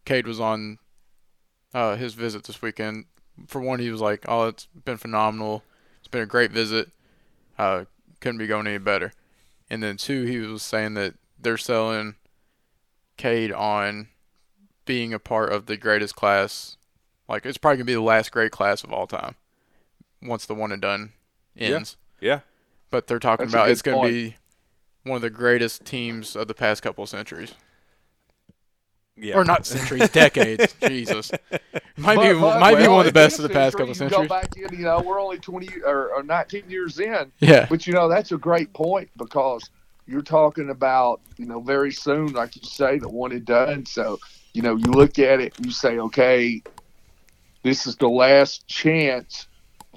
Cade was on uh, his visit this weekend. For one, he was like, "Oh, it's been phenomenal. It's been a great visit. Uh, couldn't be going any better." And then two, he was saying that they're selling Cade on being a part of the greatest class. Like it's probably gonna be the last great class of all time once the one and done ends. Yeah. But they're talking That's about it's gonna point. be one of the greatest teams of the past couple of centuries. Yeah. Or not centuries, decades. Jesus. Might be But- but, might be one of the best of the past century, couple of you centuries. Go back in, you know, we're only 20 or, or 19 years in, Yeah. but you know that's a great point because you're talking about you know very soon, like you say, the one and done. So you know you look at it, you say, okay, this is the last chance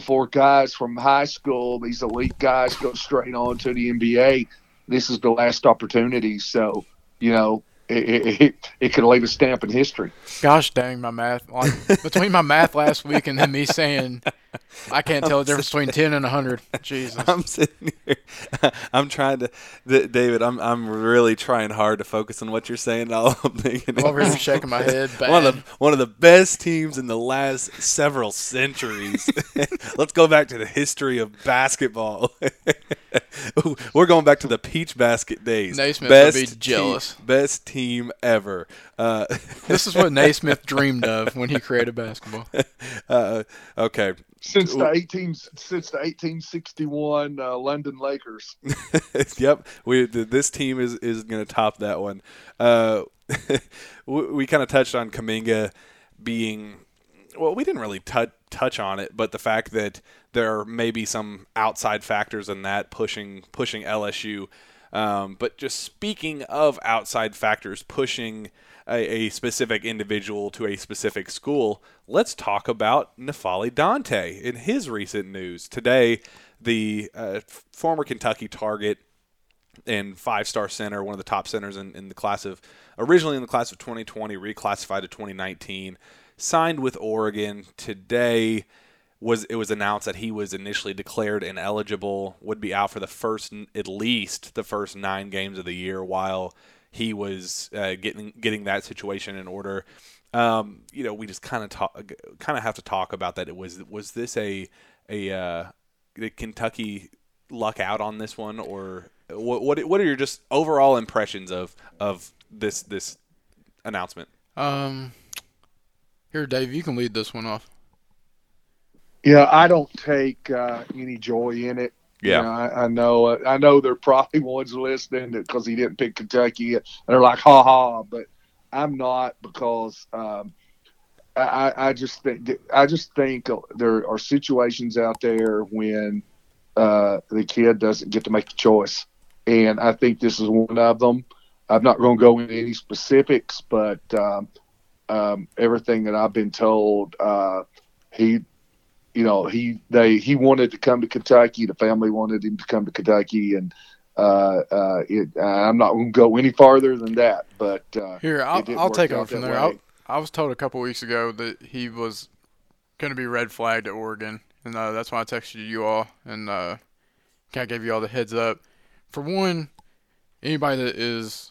for guys from high school. These elite guys go straight on to the NBA. This is the last opportunity. So you know. It, it, it, it could leave a stamp in history. Gosh dang my math. Like between my math last week and then me saying I can't tell the difference between ten and hundred. Jesus. I'm sitting here. I'm trying to, Th- David. I'm I'm really trying hard to focus on what you're saying. All I'm thinking I'm over here is shaking my head. Bad. one of the one of the best teams in the last several centuries. Let's go back to the history of basketball. We're going back to the peach basket days. Naismith would be team- jealous. best team ever. Uh, This is what Naismith dreamed of when he created basketball. uh, okay, since the 18 since the 1861 uh, London Lakers. yep, we this team is is going to top that one. Uh, we we kind of touched on Kuminga being well, we didn't really tou- touch on it, but the fact that there may be some outside factors in that pushing pushing LSU. Um, but just speaking of outside factors pushing a, a specific individual to a specific school, let's talk about N'Faly Dante in his recent news today. The uh, former Kentucky target and five star center, one of the top centers in, in the class of originally in the class of 2020, reclassified to 2019, signed with Oregon today. Was it was announced that he was initially declared ineligible, would be out for the first at least the first nine games of the year, while he was uh, getting getting that situation in order. Um, you know, we just kind of talk, kind of have to talk about that. It was was this a a uh, Kentucky luck out on this one, or what? What, what are your just overall impressions of of this this announcement? Um, here, Dave, you can lead this one off. Yeah, I don't take uh, any joy in it. You know, I, I know. Uh, I know there are probably ones listening because he didn't pick Kentucky, and they're like, "Ha ha!" But I'm not because um, I, I I just think I just think there are situations out there when uh, the kid doesn't get to make a choice, and I think this is one of them. I'm not going to go into any specifics, but um, um, everything that I've been told, uh, he you know he they he wanted to come to Kentucky. The family wanted him to come to Kentucky, and uh, uh, it, I'm not going to go any farther than that. But uh, Here, I'll, I'll take over from there. I, I was told a couple weeks ago that he was going to be red flagged at Oregon, and uh, that's why I texted you all and uh, kind of gave you all the heads up. For one, anybody that is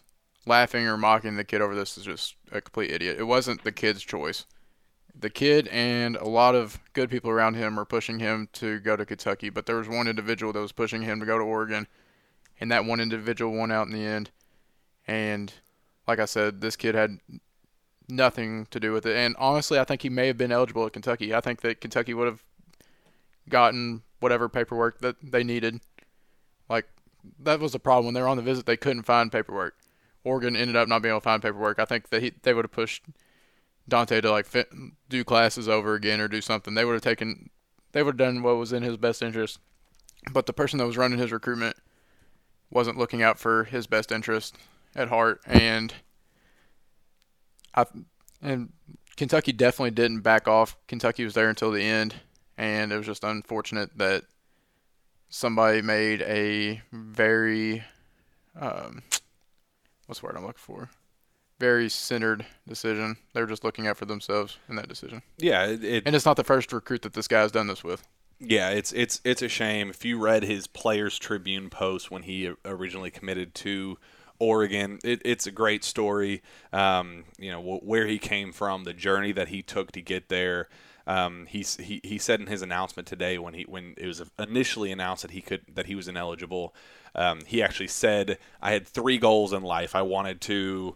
laughing or mocking the kid over this is just a complete idiot. It wasn't the kid's choice. The kid and a lot of good people around him were pushing him to go to Kentucky, but there was one individual that was pushing him to go to Oregon, and that one individual won out in the end. And like I said, this kid had nothing to do with it. And honestly, I think he may have been eligible at Kentucky. I think that Kentucky would have gotten whatever paperwork that they needed. Like that was the problem when they were on the visit; they couldn't find paperwork. Oregon ended up not being able to find paperwork. I think that he, they would have pushed Dante to like fit, do classes over again or do something. They would have taken, they would have done what was in his best interest. But the person that was running his recruitment wasn't looking out for his best interest at heart, and I and Kentucky definitely didn't back off. Kentucky was there until the end, and it was just unfortunate that somebody made a very um, what's the word I'm looking for? Very centered decision. They were just looking out for themselves in that decision. Yeah, it, it And it's not the first recruit that this guy's done this with. Yeah, it's it's it's a shame. If you read his Players Tribune post when he originally committed to Oregon. It, it's a great story. Um, you know wh- where he came from, the journey that he took to get there. Um, he's, he he said in his announcement today when he when it was initially announced that he could that he was ineligible. Um, he actually said, "I had three goals in life. I wanted to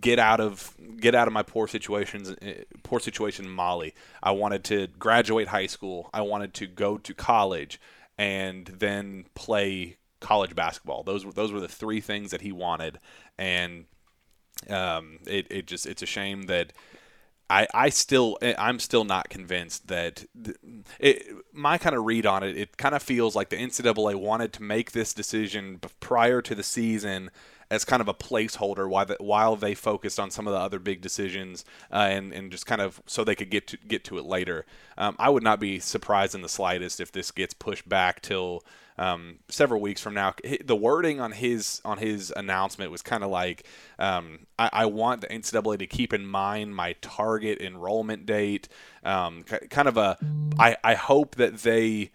get out of get out of my poor situations eh, poor situation in Mali. I wanted to graduate high school. I wanted to go to college and then play college basketball. Those were those were the three things that he wanted, and um, it it just it's a shame that. I, I still eh, I'm still not convinced that it, my kind of read on it it kind of feels like the NCAA wanted to make this decision prior to the season as kind of a placeholder while the, while they focused on some of the other big decisions uh, and and just kind of so they could get to get to it later. Um, I would not be surprised in the slightest if this gets pushed back till um, several weeks from now. The wording on his on his announcement was kind of like, um, I, I, want the NCAA to keep in mind my target enrollment date. Um, kind of a, I, I hope that they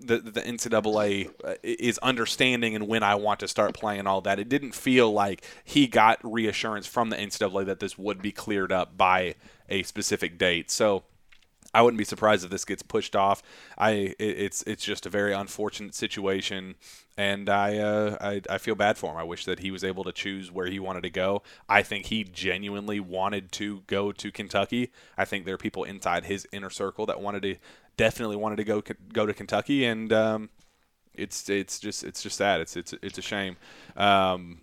the the NCAA uh, is understanding and when I want to start playing all that. It didn't feel like he got reassurance from the NCAA that this would be cleared up by a specific date. So I wouldn't be surprised if this gets pushed off. I it's it's just a very unfortunate situation, and I, uh, I I feel bad for him. I wish that he was able to choose where he wanted to go. I think he genuinely wanted to go to Kentucky. I think there are people inside his inner circle that wanted to definitely wanted to go go to Kentucky, and um, it's it's just it's just sad. It's it's it's a shame. Um,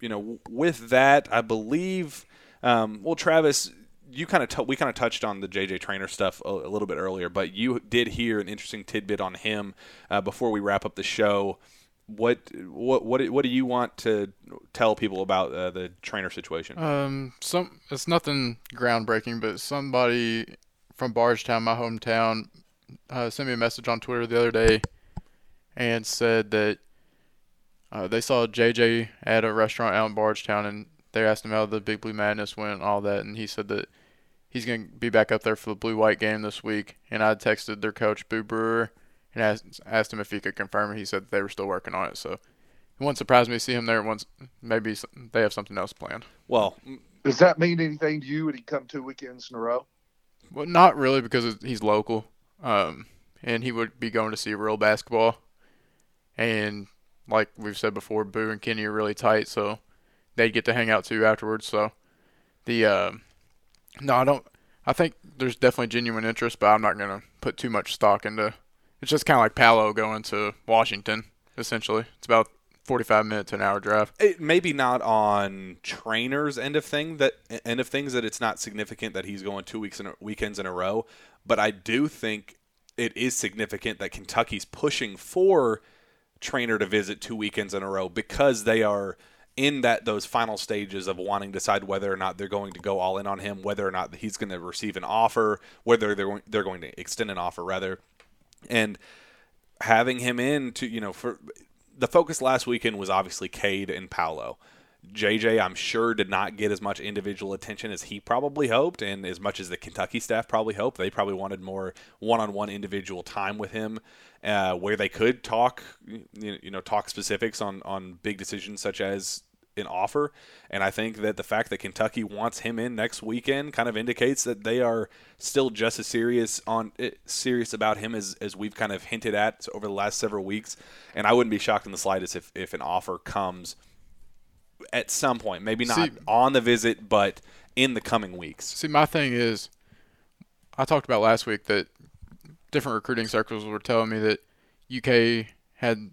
you know, with that, I believe. Um, well, Travis, you kind of t- we kind of touched on the JJ Traynor stuff a, a, little bit earlier, but you did hear an interesting tidbit on him uh, before we wrap up the show. What what what what do you want to tell people about uh, the Traynor situation? Um, some it's nothing groundbreaking, but somebody from Bardstown, my hometown, uh, sent me a message on Twitter the other day and said that uh, they saw JJ at a restaurant out in Bardstown and they asked him how the Big Blue Madness went and all that, and he said that he's going to be back up there for the Blue White game this week. And I texted their coach, Boo Brewer, and asked, asked him if he could confirm it. He said they were still working on it. So it wouldn't surprise me to see him there once. Maybe they have something else planned. Well, does that mean anything to you? Would he come two weekends in a row? Well, not really because he's local um, and he would be going to see real basketball. And like we've said before, Boo and Kenny are really tight, so they'd get to hang out too afterwards. So the uh, no, I don't. I think there's definitely genuine interest, but I'm not gonna put too much stock into. It's just kind of like Paolo going to Washington. Essentially, it's about 45 minutes to an hour drive. It, maybe not on Traynor's end of thing that end of things that it's not significant that he's going two weeks in a, weekends in a row, but I do think it is significant that Kentucky's pushing for Traynor to visit two weekends in a row because they are in that those final stages of wanting to decide whether or not they're going to go all in on him, whether or not he's going to receive an offer, whether they're they're going to extend an offer rather, and having him in to you know for the focus last weekend was obviously Cade and Paolo. JJ, I'm sure, did not get as much individual attention as he probably hoped, and as much as the Kentucky staff probably hoped. They probably wanted more one-on-one individual time with him, uh, where they could talk, you know, talk specifics on on big decisions such as an offer. And I think that the fact that Kentucky wants him in next weekend kind of indicates that they are still just as serious on eh, serious about him as, as we've kind of hinted at over the last several weeks. And I wouldn't be shocked in the slightest if, if an offer comes at some point. Maybe not see, on the visit, but in the coming weeks. See, my thing is, I talked about last week that different recruiting circles were telling me that UK had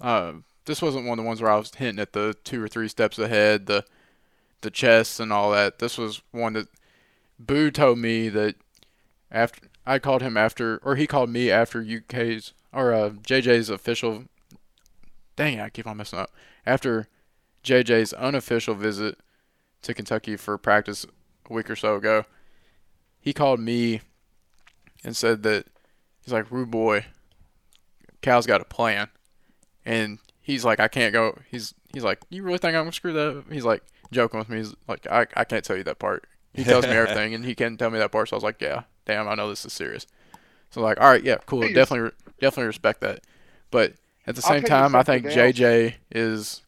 uh, this wasn't one of the ones where I was hinting at the two or three steps ahead, the the chess and all that. This was one that Boo told me that after I called him after, or he called me after UK's or uh, JJ's official. Dang it, I keep on messing up. After JJ's unofficial visit to Kentucky for practice a week or so ago, he called me and said that he's like, "Rude boy, Cal's got a plan," and he's like, I can't go. He's he's like, you really think I'm gonna screw that? Up? He's like joking with me. He's like, I I can't tell you that part. He tells me everything, and he can't tell me that part. So I was like, yeah, damn, I know this is serious. So like, all right, yeah, cool, definitely definitely respect that. But at the same time, I think JJ is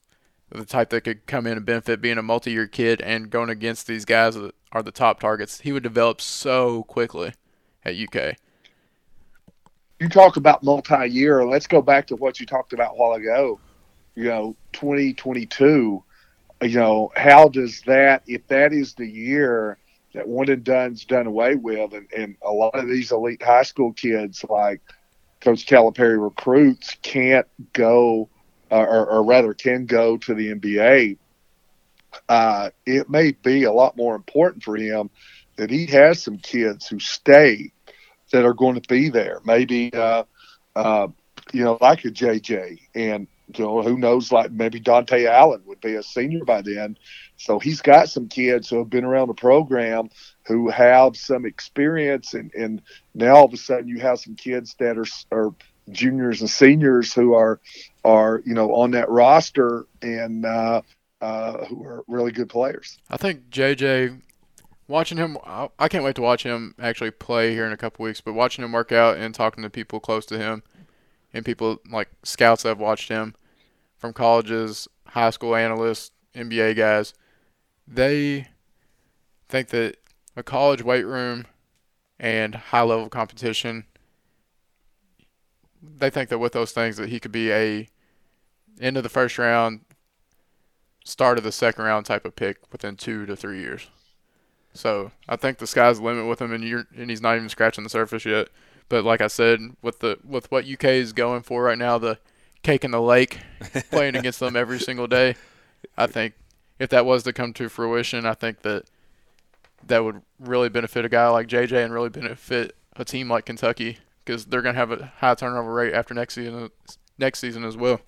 the type that could come in and benefit being a multi-year kid and going against these guys that are the top targets. He would develop so quickly at UK. You talk about multi-year. Let's go back to what you talked about a while ago. You know, 2022. You know, how does that? If that is the year that one and done's done away with, and, and a lot of these elite high school kids, like Coach Calipari recruits, can't go, uh, or, or rather, can go to the NBA. Uh, it may be a lot more important for him that he has some kids who stay that are going to be there. Maybe, uh, uh, you know, like a JJ, and you know, who knows? Like maybe Dontaie Allen would be a senior by then. So he's got some kids who have been around the program who have some experience, and, and now all of a sudden you have some kids that are are juniors and seniors who are are you know on that roster and uh, uh, who are really good players. I think JJ watching him, I can't wait to watch him actually play here in a couple weeks. But watching him work out and talking to people close to him, and people like scouts that have watched him from colleges, high school analysts, NBA guys, they think that a college weight room and high level competition, they think that with those things that he could be a end of the first round, start of the second round type of pick within two to three years. So I think the sky's the limit with him, and you're and he's not even scratching the surface yet. But like I said, with the with what UK is going for right now, the cake in the lake, playing against them every single day, I think if that was to come to fruition, I think that that would really benefit a guy like JJ and really benefit a team like Kentucky because they're going to have a high turnover rate after next season next season as well.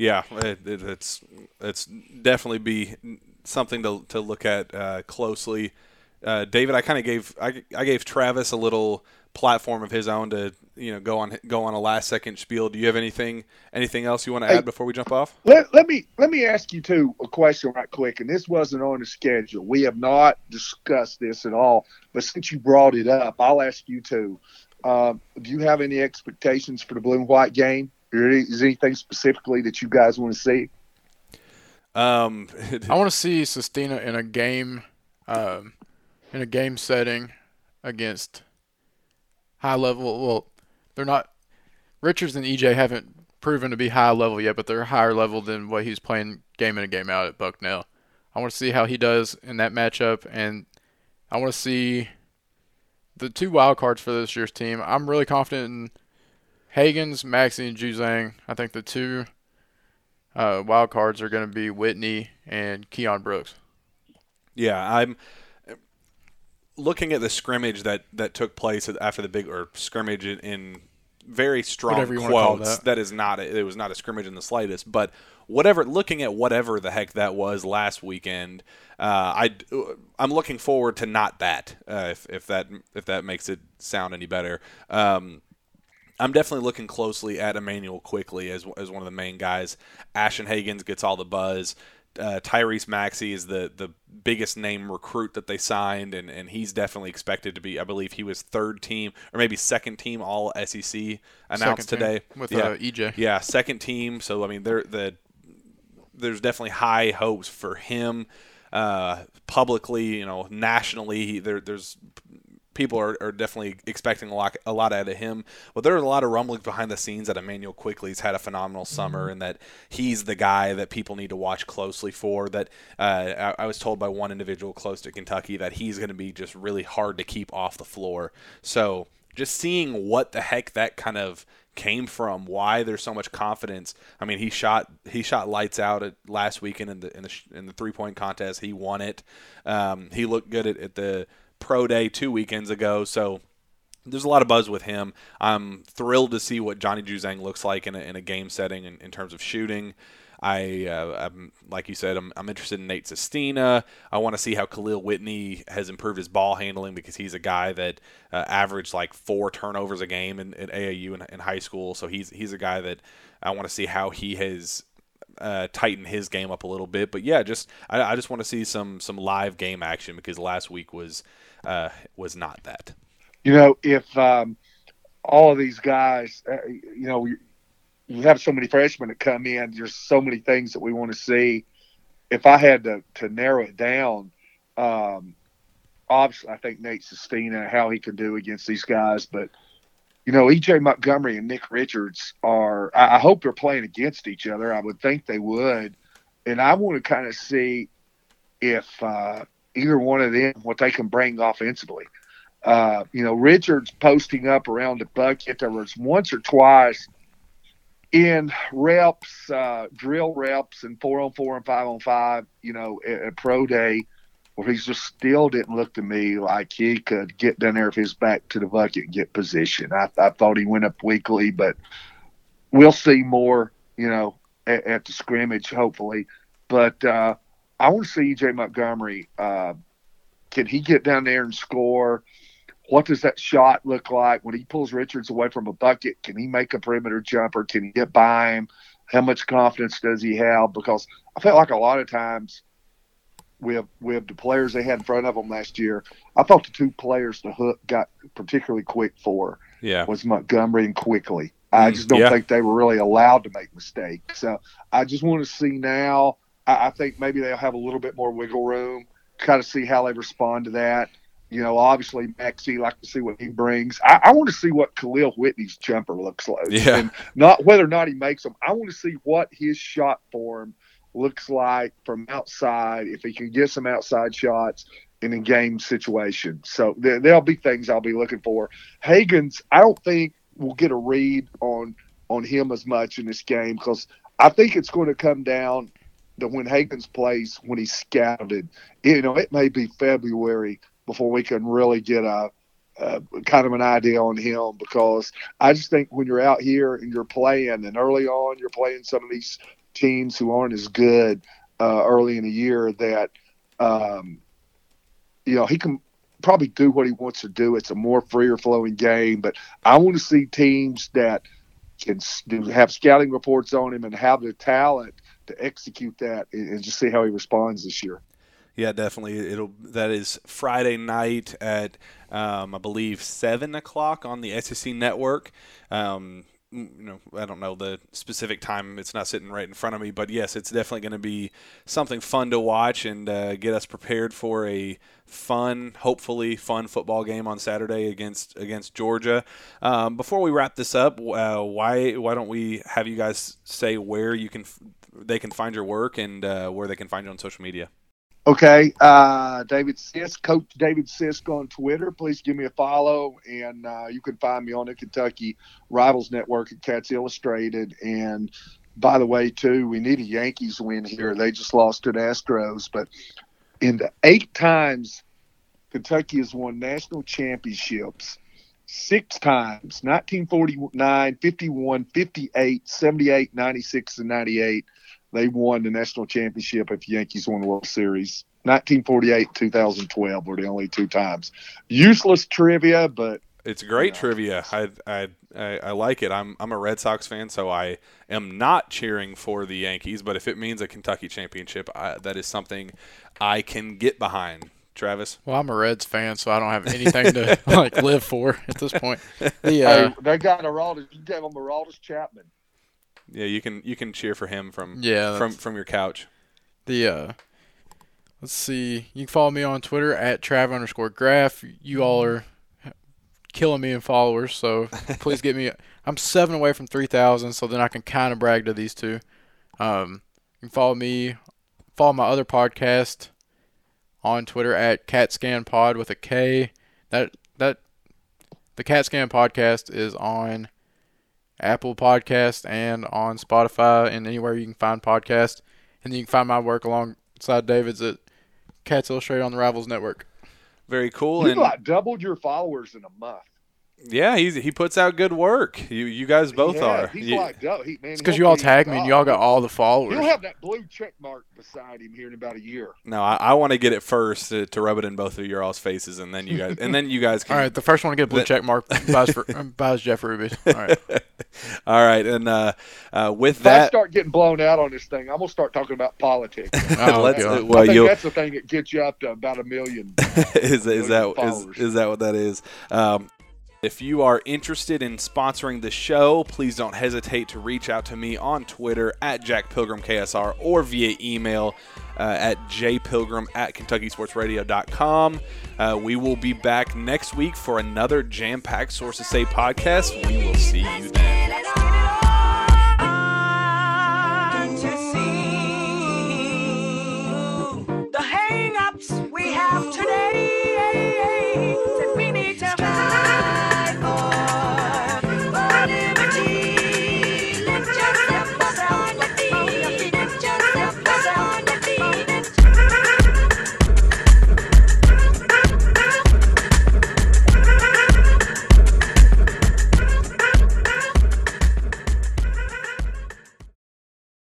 Yeah, it, it, it's it's definitely be something to to look at uh, closely. Uh, David, I kind of gave I, I gave Travis a little platform of his own to you know go on go on a last second spiel. Do you have anything anything else you want to hey, add before we jump off? Let, let me let me ask you too a question right quick. And this wasn't on the schedule. We have not discussed this at all. But since you brought it up, I'll ask you too. Uh, do you have any expectations for the blue and white game? Is anything specifically that you guys want to see? Um, I want to see Sestina in a game, um, in a game setting against high level. Well, they're not. Richards and EJ haven't proven to be high level yet, but they're higher level than what he's playing game in and game out at Bucknell. I want to see how he does in that matchup, and I want to see the two wild cards for this year's team. I'm really confident in Hagans, Maxey, and Juzang. I think the two uh, wild cards are going to be Whitney and Keion Brooks. Yeah, I'm looking at the scrimmage that, that took place after the big or scrimmage in, in very strong quotes. That. that is not a, it was not a scrimmage in the slightest, but whatever. Looking at whatever the heck that was last weekend, uh, I I'm looking forward to not that. Uh, if if that if that makes it sound any better. Um, I'm definitely looking closely at Immanuel Quickley as as one of the main guys. Ashton Hagans gets all the buzz. Uh, Tyrese Maxey is the the biggest name recruit that they signed, and, and he's definitely expected to be. I believe he was third team or maybe second team All SEC announced today with yeah. uh, EJ. Yeah, second team. So I mean, they're the there's definitely high hopes for him uh, publicly. You know, nationally, there, there's people are, are definitely expecting a lot a lot out of him. But there are a lot of rumblings behind the scenes that Immanuel Quickley's had a phenomenal summer mm-hmm. and that he's the guy that people need to watch closely for. That uh, I, I, was told by one individual close to Kentucky that he's going to be just really hard to keep off the floor. So just seeing what the heck that kind of came from, why there's so much confidence. I mean, he shot he shot lights out at last weekend in the in the in the three point contest. He won it. Um, he looked good at, at the pro day two weekends ago. So there's a lot of buzz with him. I'm thrilled to see what Johnny Juzang looks like in a, in a game setting in, in terms of shooting. I, uh, I'm, like you said, I'm, I'm interested in Nate Sestina. I want to see how Khalil Whitney has improved his ball handling because he's a guy that uh, averaged like four turnovers a game in, in AAU in, in high school. So he's he's a guy that I want to see how he has uh, his game up a little bit. But yeah, just I, I just want to see some some live game action because last week was uh, was not that. You know, if um, all of these guys, uh, you know, you have so many freshmen that come in. There's so many things that we want to see. If I had to, to narrow it down, um, obviously I think Nate Sestina, how he can do against these guys, but you know, EJ Montgomery and Nick Richards are. I, I hope they're playing against each other. I would think they would, and I want to kind of see if uh, either one of them what they can bring offensively. Uh, you know, Richards posting up around the bucket. There was once or twice in reps, uh, drill reps, and four on four and five on five. You know, at, at pro day, where he just still didn't look to me like he could get down there if his back to the bucket and get position. I, I thought he went up weakly, but we'll see more. You know, at, at the scrimmage, hopefully. But uh, I want to see EJ Montgomery. Uh, can he get down there and score? What does that shot look like when he pulls Richards away from a bucket? Can he make a perimeter jumper? Can he get by him? How much confidence does he have? Because I felt like a lot of times with with the players they had in front of them last year, I thought the two players the hook got particularly quick for Yeah. was Montgomery and Quickley. I Mm, just don't yeah. think they were really allowed to make mistakes. So I just want to see now. I, I think maybe they'll have a little bit more wiggle room, kind of see how they respond to that. You know, obviously Maxey like to see what he brings. I, I want to see what Kahlil Whitney's jumper looks like. Yeah. And not whether or not he makes them. I want to see what his shot form looks like from outside. If he can get some outside shots in a game situation. So there, there'll be things I'll be looking for. Hagans, I don't think we'll get a read on on him as much in this game because I think it's going to come down to when Hagans plays when he's scouted. You know, it may be February before we can really get a, a kind of an idea on him because I just think when you're out here and you're playing and early on you're playing some of these teams who aren't as good uh, early in the year that um, you know he can probably do what he wants to do. It's a more freer flowing game, but I want to see teams that can have scouting reports on him and have the talent to execute that and, just see how he responds this year. Yeah, definitely. It'll that is Friday night at um, I believe seven o'clock on the SEC network. Um, you know, I don't know the specific time. It's not sitting right in front of me, but yes, it's definitely going to be something fun to watch and uh, get us prepared for a fun, hopefully fun football game on Saturday against against Georgia. Um, before we wrap this up, uh, why why don't we have you guys say where you can they can find your work and uh, where they can find you on social media? Okay, uh, David Sisk, Coach David Sisk on Twitter. Please give me a follow, and uh, you can find me on the Kentucky Rivals Network at Cats Illustrated. And by the way, too, we need a Yankees win here. They just lost to the Astros, but in the eight times Kentucky has won national championships, six times 1949, 51, 58, 78, 96, and 98 they won the national championship if Yankees won the World Series. 1948, 2012 were the only two times. Useless trivia, but It's great Yeah. trivia. I, I I I like it. I'm I'm a Red Sox fan, so I am not cheering for the Yankees. But if it means a Kentucky championship, I, that is something I can get behind. Travis, Well, I'm a Reds fan, so I don't have anything to like live for at this point. The uh, hey, they got Aroldis. You gave them Aroldis Chapman. Yeah, you can you can cheer for him from yeah, from from your couch. the uh, let's see. You can follow me on Twitter at trav underscore graph. You all are killing me in followers, so please get me. I'm seven away from three thousand, so then I can kind of brag to these two. Um, you can follow me, follow my other podcast on Twitter at CatScanPod with a K. That that the CatScan podcast is on Apple Podcast and on Spotify and anywhere you can find podcasts. And you can find my work alongside David's at Cats Illustrated on the Rivals Network. Very cool. You And like doubled your followers in a month. Yeah, he's he puts out good work. You you guys both Yeah, are. He's You- like, dou- he, man, It's because you all be- tag me and y'all got all the followers. He'll have that blue check mark beside him here in about a year. no, I, I want to get it first to, to rub it in both of your all's faces, and then you guys and then you guys can all right, the first one to get a blue That- check mark buys, for, buys Jeff Ruby. All right. All right, and uh, uh, with If I that, start getting blown out on this thing, I'm gonna start talking about politics. Oh, let's, God. uh, well, I think you'll, that's the thing that gets you up to about a million. is is that is, is that what that is? Um, if you are interested in sponsoring the show, please don't hesitate to reach out to me on Twitter at JackPilgrimKSR or via email uh, at jpilgrim at KentuckySportsRadio.com. Uh, we will be back next week for another jam packed Sources Say podcast. We will see you then. today.